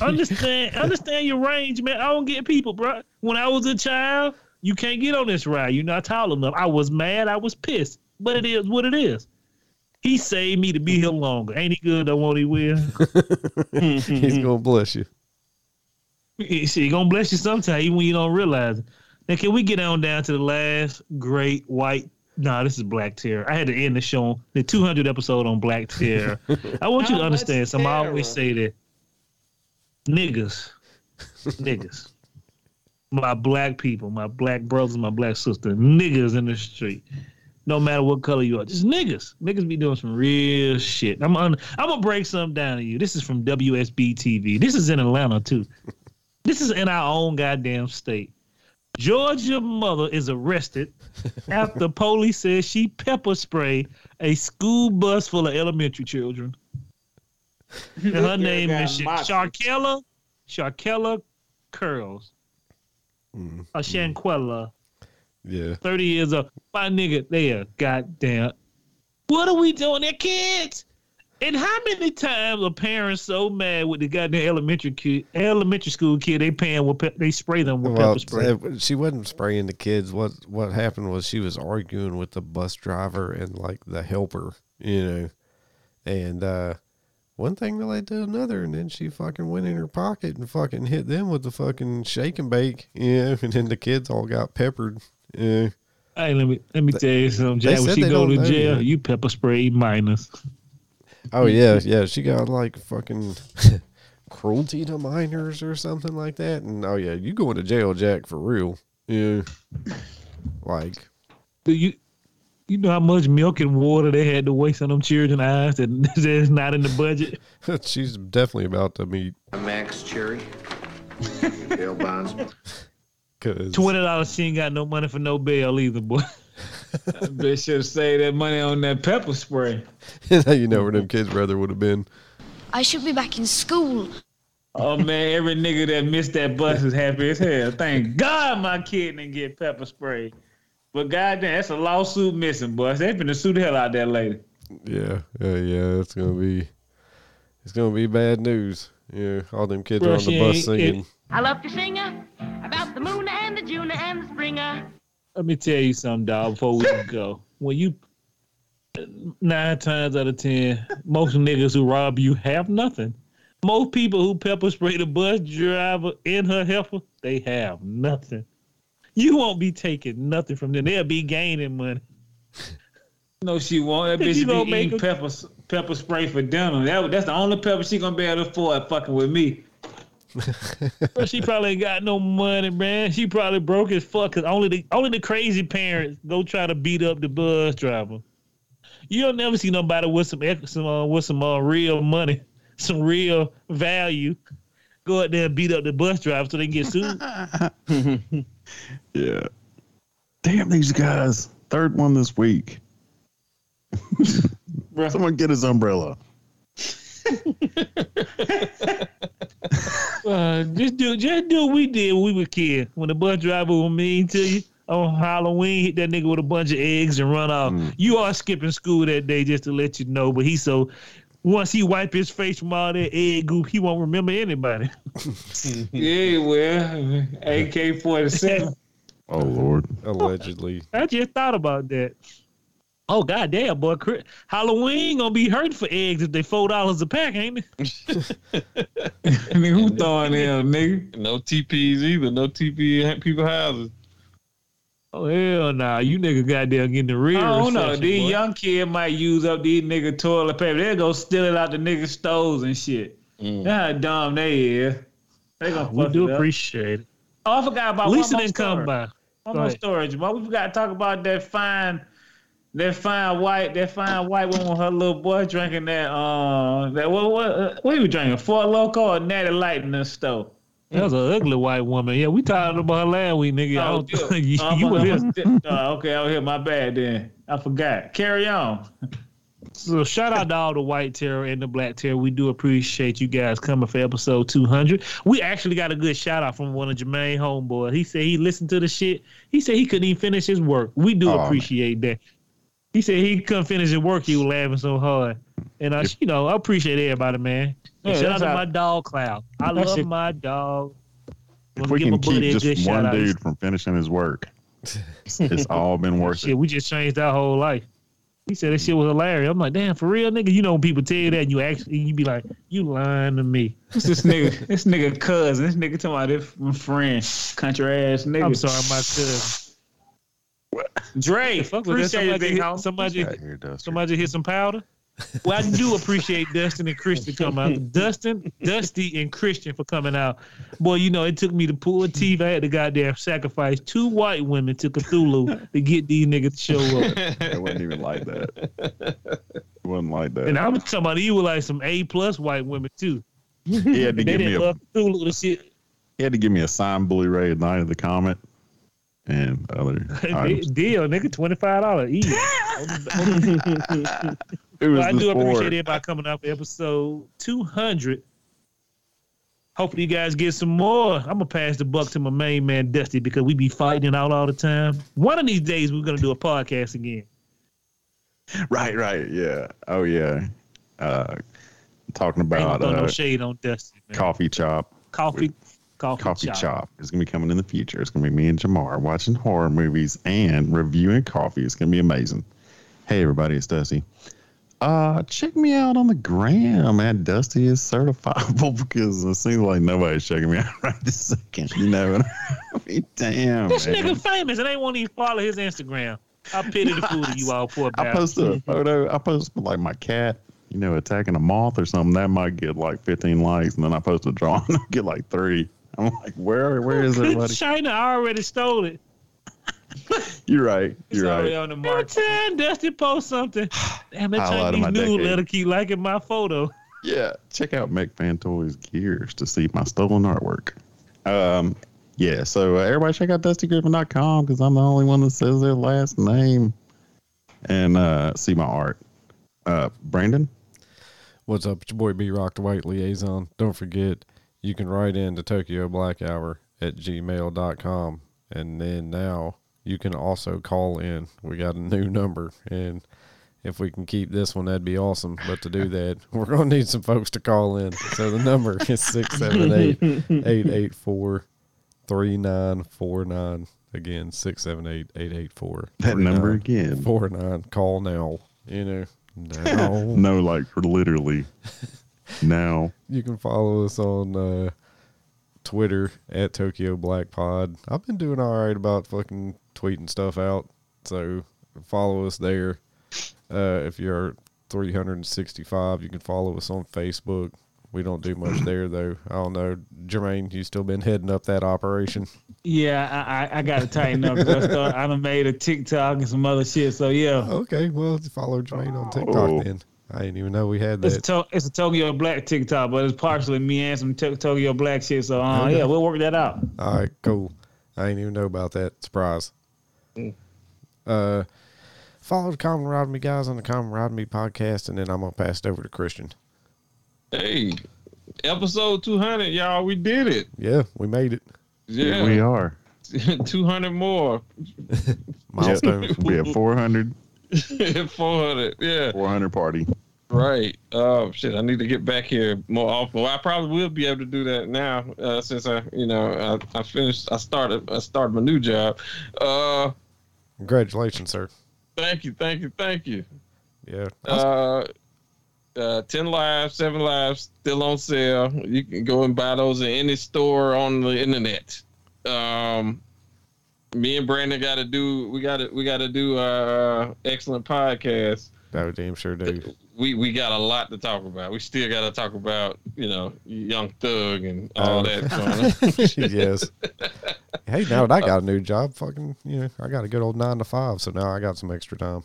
Understand, understand your range, man. I don't get people, bro. When I was a child, you can't get on this ride. You're not tall enough. I was mad. I was pissed. But it is what it is. He saved me to be here longer. Ain't he good? though? won't he will? He's gonna bless you. He he gonna bless you sometime, even when you don't realize it. Now, can we get on down to the last great white nah, this is Black Terror. I had to end the show on the 200 episode on Black Terror. I want you to understand much something. I always say that niggas, niggas, my black people, my black brothers, my black sister, niggas in the street. No matter what color you are, just niggas. Niggas be doing some real shit. I'm on, I'm gonna break something down to you. This is from WSB TV. This is in Atlanta too. This is in our own goddamn state. Georgia mother is arrested after police says she pepper sprayed a school bus full of elementary children. And her name is Sha- Sharkella, Sharkella Curls. Mm, Or Shanquella, yeah. 30 years old. My nigga, they are goddamn. What are we doing there, kids? And how many times are parents so mad with the goddamn elementary kid, elementary school kid? They paying with pe- they spray them with Well, pepper spray. she wasn't spraying the kids. What what happened was she was arguing with the bus driver and like the helper, you know. And uh one thing led to another, and then she fucking went in her pocket and fucking hit them with the fucking shake and bake, you know. And then the kids all got peppered. Yeah. Hey, let me let me tell you something, Jack. When she go to jail, yet. you pepper spray minus. Oh yeah, yeah. She got like fucking cruelty to minors or something like that. And oh yeah, you going to jail, Jack, for real. Yeah. Like Do you you know how much milk and water they had to waste on them children's eyes that that's not in the budget? she's definitely about to meet Max Cherry. Bill Bonds. Cause Twenty dollars, she ain't got no money for no bail either, boy. I bet should have saved that money on that pepper spray. you know where them kids rather would have been. I should be back in school. Oh man, every nigga that missed that bus is happy as hell. Thank God my kid didn't get pepper spray. But goddamn, that's a lawsuit missing, boys. They finna sue the hell out that lady. Yeah, yeah, yeah. It's gonna be, it's gonna be bad news. Yeah, all them kids Bro, are on the bus ain't- singing. I love to sing about the moon and the June and the spring. uh. Let me tell you something, dog, before we go. When you nine times out of ten, most niggas who rob you have nothing. Most people who pepper spray the bus driver and her helper, they have nothing. You won't be taking nothing from them. They'll be gaining money. No, she won't. That Think bitch you be gonna make eating pepper pepper spray for dinner. That, that's the only pepper she gonna be able to afford fucking with me. Bro, she probably ain't got no money, man. She probably broke as fuck. Cause only the only the crazy parents go try to beat up the bus driver. You don't never see nobody with some some uh, with some uh, real money, some real value, go out there and beat up the bus driver so they can get sued. Yeah. Damn these guys. Third one this week. Someone get his umbrella. uh, just do just do what we did when we were kids. When the bus driver was mean to you on Halloween, hit that nigga with a bunch of eggs and run off. You are skipping school that day just to let you know. But he so once he wipe his face from all that egg goop, he won't remember anybody. yeah, well, AK forty seven. Oh Lord. Allegedly. I just thought about that. Oh goddamn, boy! Halloween gonna be hurting for eggs if they four dollars a pack, ain't it? nigga, who throwing them, nigga? No TPs either. No TP at people houses. Oh hell nah! You nigga goddamn getting the real. I don't know. reception, These boy. young kids might use up these nigga toilet paper. They'll go steal it out the nigga stores and shit. Mm. That's how dumb they is. They gonna We fuck do it up. appreciate it. Oh, I forgot about Lisa one more didn't come by. One Go more ahead. story, Jamal. We forgot to talk about that fine, that fine white, that fine white woman with her little boy drinking that. Uh, that what what uh, what he was drinking? Four Loko or Natty Light in the store? That was an ugly white woman. Yeah, we talked about her last week, nigga. I Oh, don't think you, Uh, you I'm- were I'm- uh, okay, I was here. My bad then. I forgot. Carry on. So shout out to all the white terror and the black terror. We do appreciate you guys coming for episode 200. We actually got a good shout out from one of Jermaine homeboy. He said he listened to the shit. He said he couldn't even finish his work. We do Oh, man. appreciate that. He said he couldn't finish his work. He was laughing so hard. And I, you know, I appreciate everybody, man. Yeah, shout out to how- my dog Cloud. I love it. my dog. If we can keep just one shout-out. dude from finishing his work, it's all been worth Shit, it. we just changed our whole life. He said that shit was hilarious. I'm like, damn, for real, nigga. You know when people tell you that, and you actually you be like, you lying to me. What's this nigga? this nigga cousin. This nigga talking about this friend. Country ass nigga. I'm sorry, my cousin. Dre, Fuck with that. appreciate it, Somebody big hit- Somebody, here, somebody hit some powder. Well, I do appreciate Dustin and Christian coming out. Dustin, Dusty, and Christian for coming out. Boy, you know, it took me to pull a teeth. I had to goddamn sacrifice two white women to Cthulhu to get these niggas to show up. It wasn't even like that. It wasn't like that. And I'm talking about you were like some A plus white women too. he had to They give me didn't a love Cthulhu. The shit. he had to give me a signed Blu-ray at night of the comet and other. Deal, nigga, twenty five dollars each. It was Well, I do sport. appreciate everybody coming out for episode 200. Hopefully, you guys get some more. I'm gonna pass the buck to my main man Dusty because we be fighting it out all the time. One of these days, we're gonna do a podcast again. Right, right, yeah. Oh yeah. Uh, talking Ain't gonna about throw no uh, shade on Dusty. Man. coffee chop. Coffee, coffee, Coffee chop. chop. is gonna be coming in the future. It's gonna be me and Jamar watching horror movies and reviewing coffee. It's gonna be amazing. Hey everybody, it's Dusty. Uh, check me out on the gram at Dusty is certifiable because it seems like nobody's checking me out right this second. You know, I mean, damn. This man. nigga famous, and they won't even follow his Instagram. I pity the fool of you all poor I posted a photo. I posted like my cat, you know, attacking a moth or something. That might get like 15 likes, and then I posted a drawing, I get like three. I'm like, where, where is everybody? China already stole it. You're right. You're already right. on the market. Every time Dusty posts something, damn, that Highlight of my Chinese decade. newsletter keep liking my photo. Yeah, check out McFan Toys Gears to see my stolen artwork. Um, yeah, so uh, everybody check out DustyGriffin.com because I'm the only one that says their last name and uh, see my art. Uh, Brandon, What's up? It's your boy B Rock, the White Liaison. Don't forget, you can write in to Tokyo Black Hour at gmail.com. And then now you can also call in. We got a new number. And if we can keep this one, that'd be awesome. But to do that, we're going to need some folks to call in. So the number is 678 884 3949. Again, 678 884 That number again. 49. Call now. You know, now. no, like literally now. You can follow us on uh, Twitter at Tokyo Black Pod. I've been doing all right about fucking tweeting stuff out, so follow us there. Uh, if you're 365, you can follow us on Facebook. We don't do much there though. I don't know, Jermaine. You still been heading up that operation? Yeah, I, I, I got to tighten up. I, start, I done made a TikTok and some other shit. So yeah, Okay, well follow Jermaine on TikTok Oh. then. I didn't even know we had it's a, that. to, it's a Tokyo Black TikTok, but it's partially me and some to, Tokyo Black shit. So uh, Okay. yeah, we'll work that out. All right, cool. I didn't even know about that. Surprise. Uh, follow the Common Rod Me guys on the Common Rod Me podcast, and then I'm gonna pass it over to Christian. Hey, episode 200, y'all. We did it. Yeah, we made it. Yeah. we are. 200 more. Milestone. We have 400, 400. Yeah. 400 party. Right. Oh shit! I need to get back here more often. Well, I probably will be able to do that now uh, since I, you know, I, I finished. I started. I started my new job. Uh, Congratulations, sir. thank you, thank you, thank you. Yeah. Uh, uh, ten lives, seven lives, still on sale. You can go and buy those in any store on the internet. Um, me and Brandon got to do. We got to. We got to do uh excellent podcast. That would damn sure do. we we got a lot to talk about. We still got to talk about you know Young Thug and all Oh. that. Yes. Hey, now that I got a new job, fucking, you know, I got a good old nine to five, so now I got some extra time.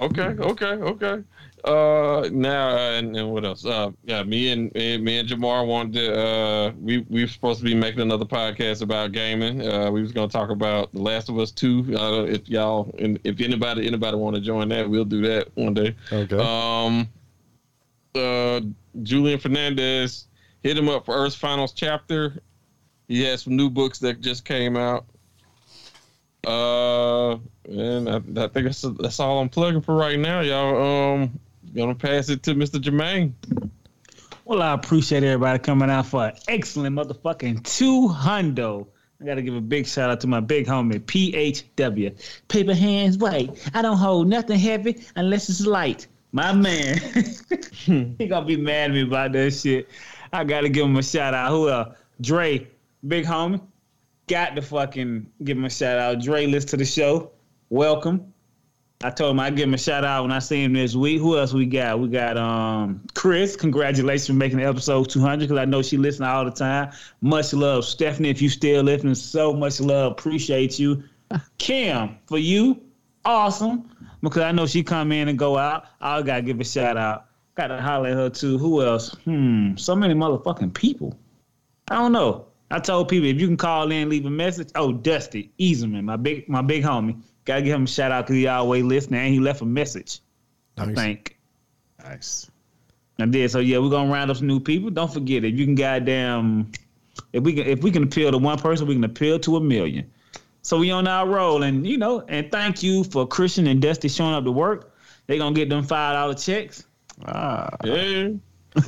okay, okay, okay. Uh, now uh, and, and what else? Uh, yeah, me and me, me and Jamar wanted to. Uh, we we were supposed to be making another podcast about gaming. Uh, we was gonna talk about The Last of Us Two. Uh, if y'all and if anybody anybody want to join that, we'll do that one day. Okay. Um, uh, Julian Fernandez hit him up for Earth's Finals chapter. He has some new books that just came out. Uh, and I, I think that's that's all I'm plugging for right now, y'all. Um, gonna pass it to Mr. Jermaine. Well, I appreciate everybody coming out for an excellent motherfucking two hundo. I gotta give a big shout out to my big homie PHW. Paper hands white. I don't hold nothing heavy unless it's light. My man, he gonna be mad at me about that shit. I gotta give him a shout out. Who else? Dre, big homie. Got to fucking give him a shout out. Dre listen to the show. welcome. I told him I'd give him a shout out when I see him this week. Who else we got? We got um Chris. Congratulations for making the episode 200 because I know she listens all the time. Much love, Stephanie. If you still listening, so much love. Appreciate you. Kim, for you, awesome. Because I know she come in and go out. I gotta give a shout out. Gotta holler at her too. Who else? Hmm. So many motherfucking people. I don't know. I told people if you can call in, leave a message. Oh, Dusty Easerman, my big my big homie. Gotta give him a shout out because he always listening and he left a message. I Nice. think. Nice. I did. So yeah, we're gonna round up some new people. Don't forget it. you can goddamn if we can if we can appeal to one person, we can appeal to a million. So we on our roll and you know, and thank you for Christian and Dusty showing up to work. They gonna get them five dollar checks. Ah. Yeah.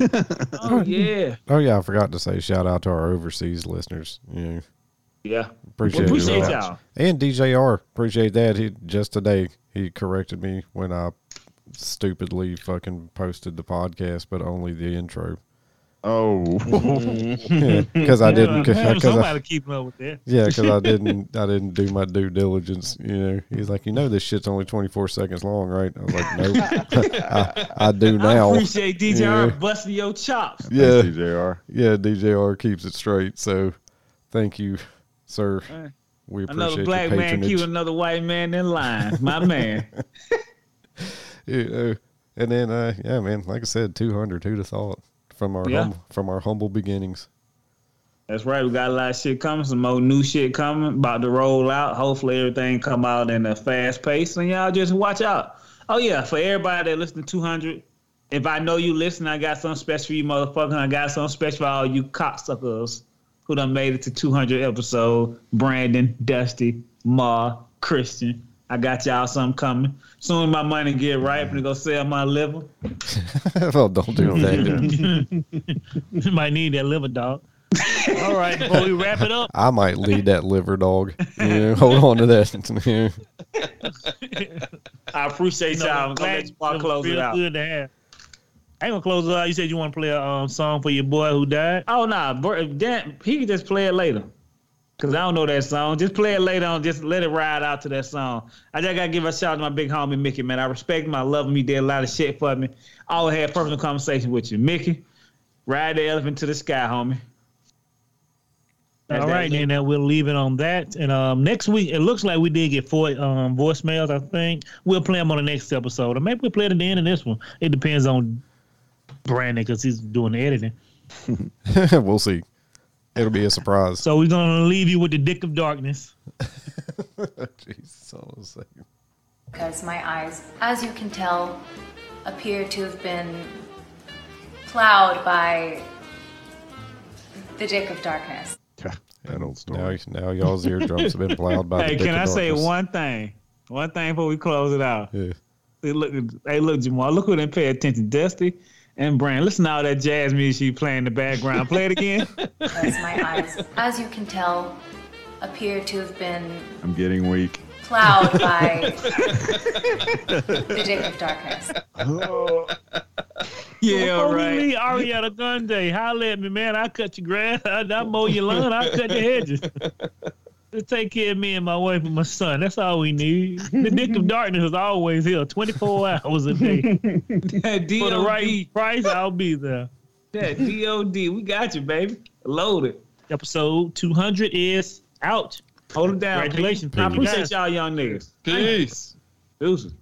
Oh yeah. Oh yeah, I forgot to say shout out to our overseas listeners. You know, Yeah. appreciate, Well, appreciate it. y'all. And DJR, appreciate that. He just today he corrected me when I stupidly fucking posted the podcast, but only the intro. Oh. Mm-hmm. because I didn't. Yeah, Because somebody I, keeping up with that. yeah, because I didn't. I didn't do my due diligence. You know, he's like, you know, this shit's only twenty four seconds long, right? I was like, nope. I, I do I now. appreciate DJR Yeah. busting your chops. Yeah, DJR. Yeah, DJR keeps it straight. So, thank you, sir. We Another black man keeping another white man in line. My man. You know, and then, uh, yeah, man, like I said, two hundred. Who'd have thought from our Yeah. hum, from our humble beginnings? That's right. We got a lot of shit coming. Some more new shit coming. About to roll out. Hopefully everything come out in a fast pace. And y'all just watch out. Oh yeah, for everybody that listen to 200. If I know you listen, I got something special for you, motherfucker. I got something special for all you cocksuckers who done made it to 200 episode. Brandon, Dusty, Ma, Christian. I got y'all something coming. Soon as my money get right, I'm gonna go sell my liver. well, don't do that. you might need that liver dog. All right, before we wrap it up, I might lead that liver dog. You know, hold on to that. I appreciate No, y'all. I'm gonna glad let y'all close it out. Good to have. I ain't gonna close it out. You said you want to play a um, song for your boy who died. Oh nah, bro, Dan, he can just play it later. Cause I don't know that song. Just play it later on. Just let it ride out to that song. I just gotta give a shout out to my big homie Mickey, man. I respect him. I love him. He did a lot of shit for me. I always had personal conversation with you, Mickey. Ride the elephant to the sky, homie. All right, then uh, we'll leave it on that. And um, next week, it looks like we did get four um, voicemails. I think we'll play them on the next episode, or maybe we'll play it at the end of this one. It depends on Brandon because he's doing the editing. we'll see. It'll be a surprise. So we're gonna leave you with the dick of darkness. Jesus, all of a second. Because my eyes, as you can tell, appear to have been plowed by the dick of darkness. That old story. Now, now y'all's eardrums have been plowed by Hey, the dick can I of say darkness. one thing? One thing before we close it out. Yeah. Hey, look, hey, look, Jamal. Look who didn't pay attention. Dusty and Brand. Listen to all that jazz music you play in the background. Play it again. Because my eyes, as you can tell, appear to have been I'm getting weak. plowed by the dick of darkness. Oh. Yeah, Before all right. we leave Ariana Grande, holla at me, man. I cut your grass. I, I mow your lawn. I cut your hedges. Just take care of me and my wife and my son. That's all we need. The dick of darkness is always here, 24 hours a day. That For the right price, I'll be there. That DOD. We got you, baby. Loaded. Episode 200 is out. Hold it down. Congratulations, I appreciate y'all young niggas. Peace. Deuces.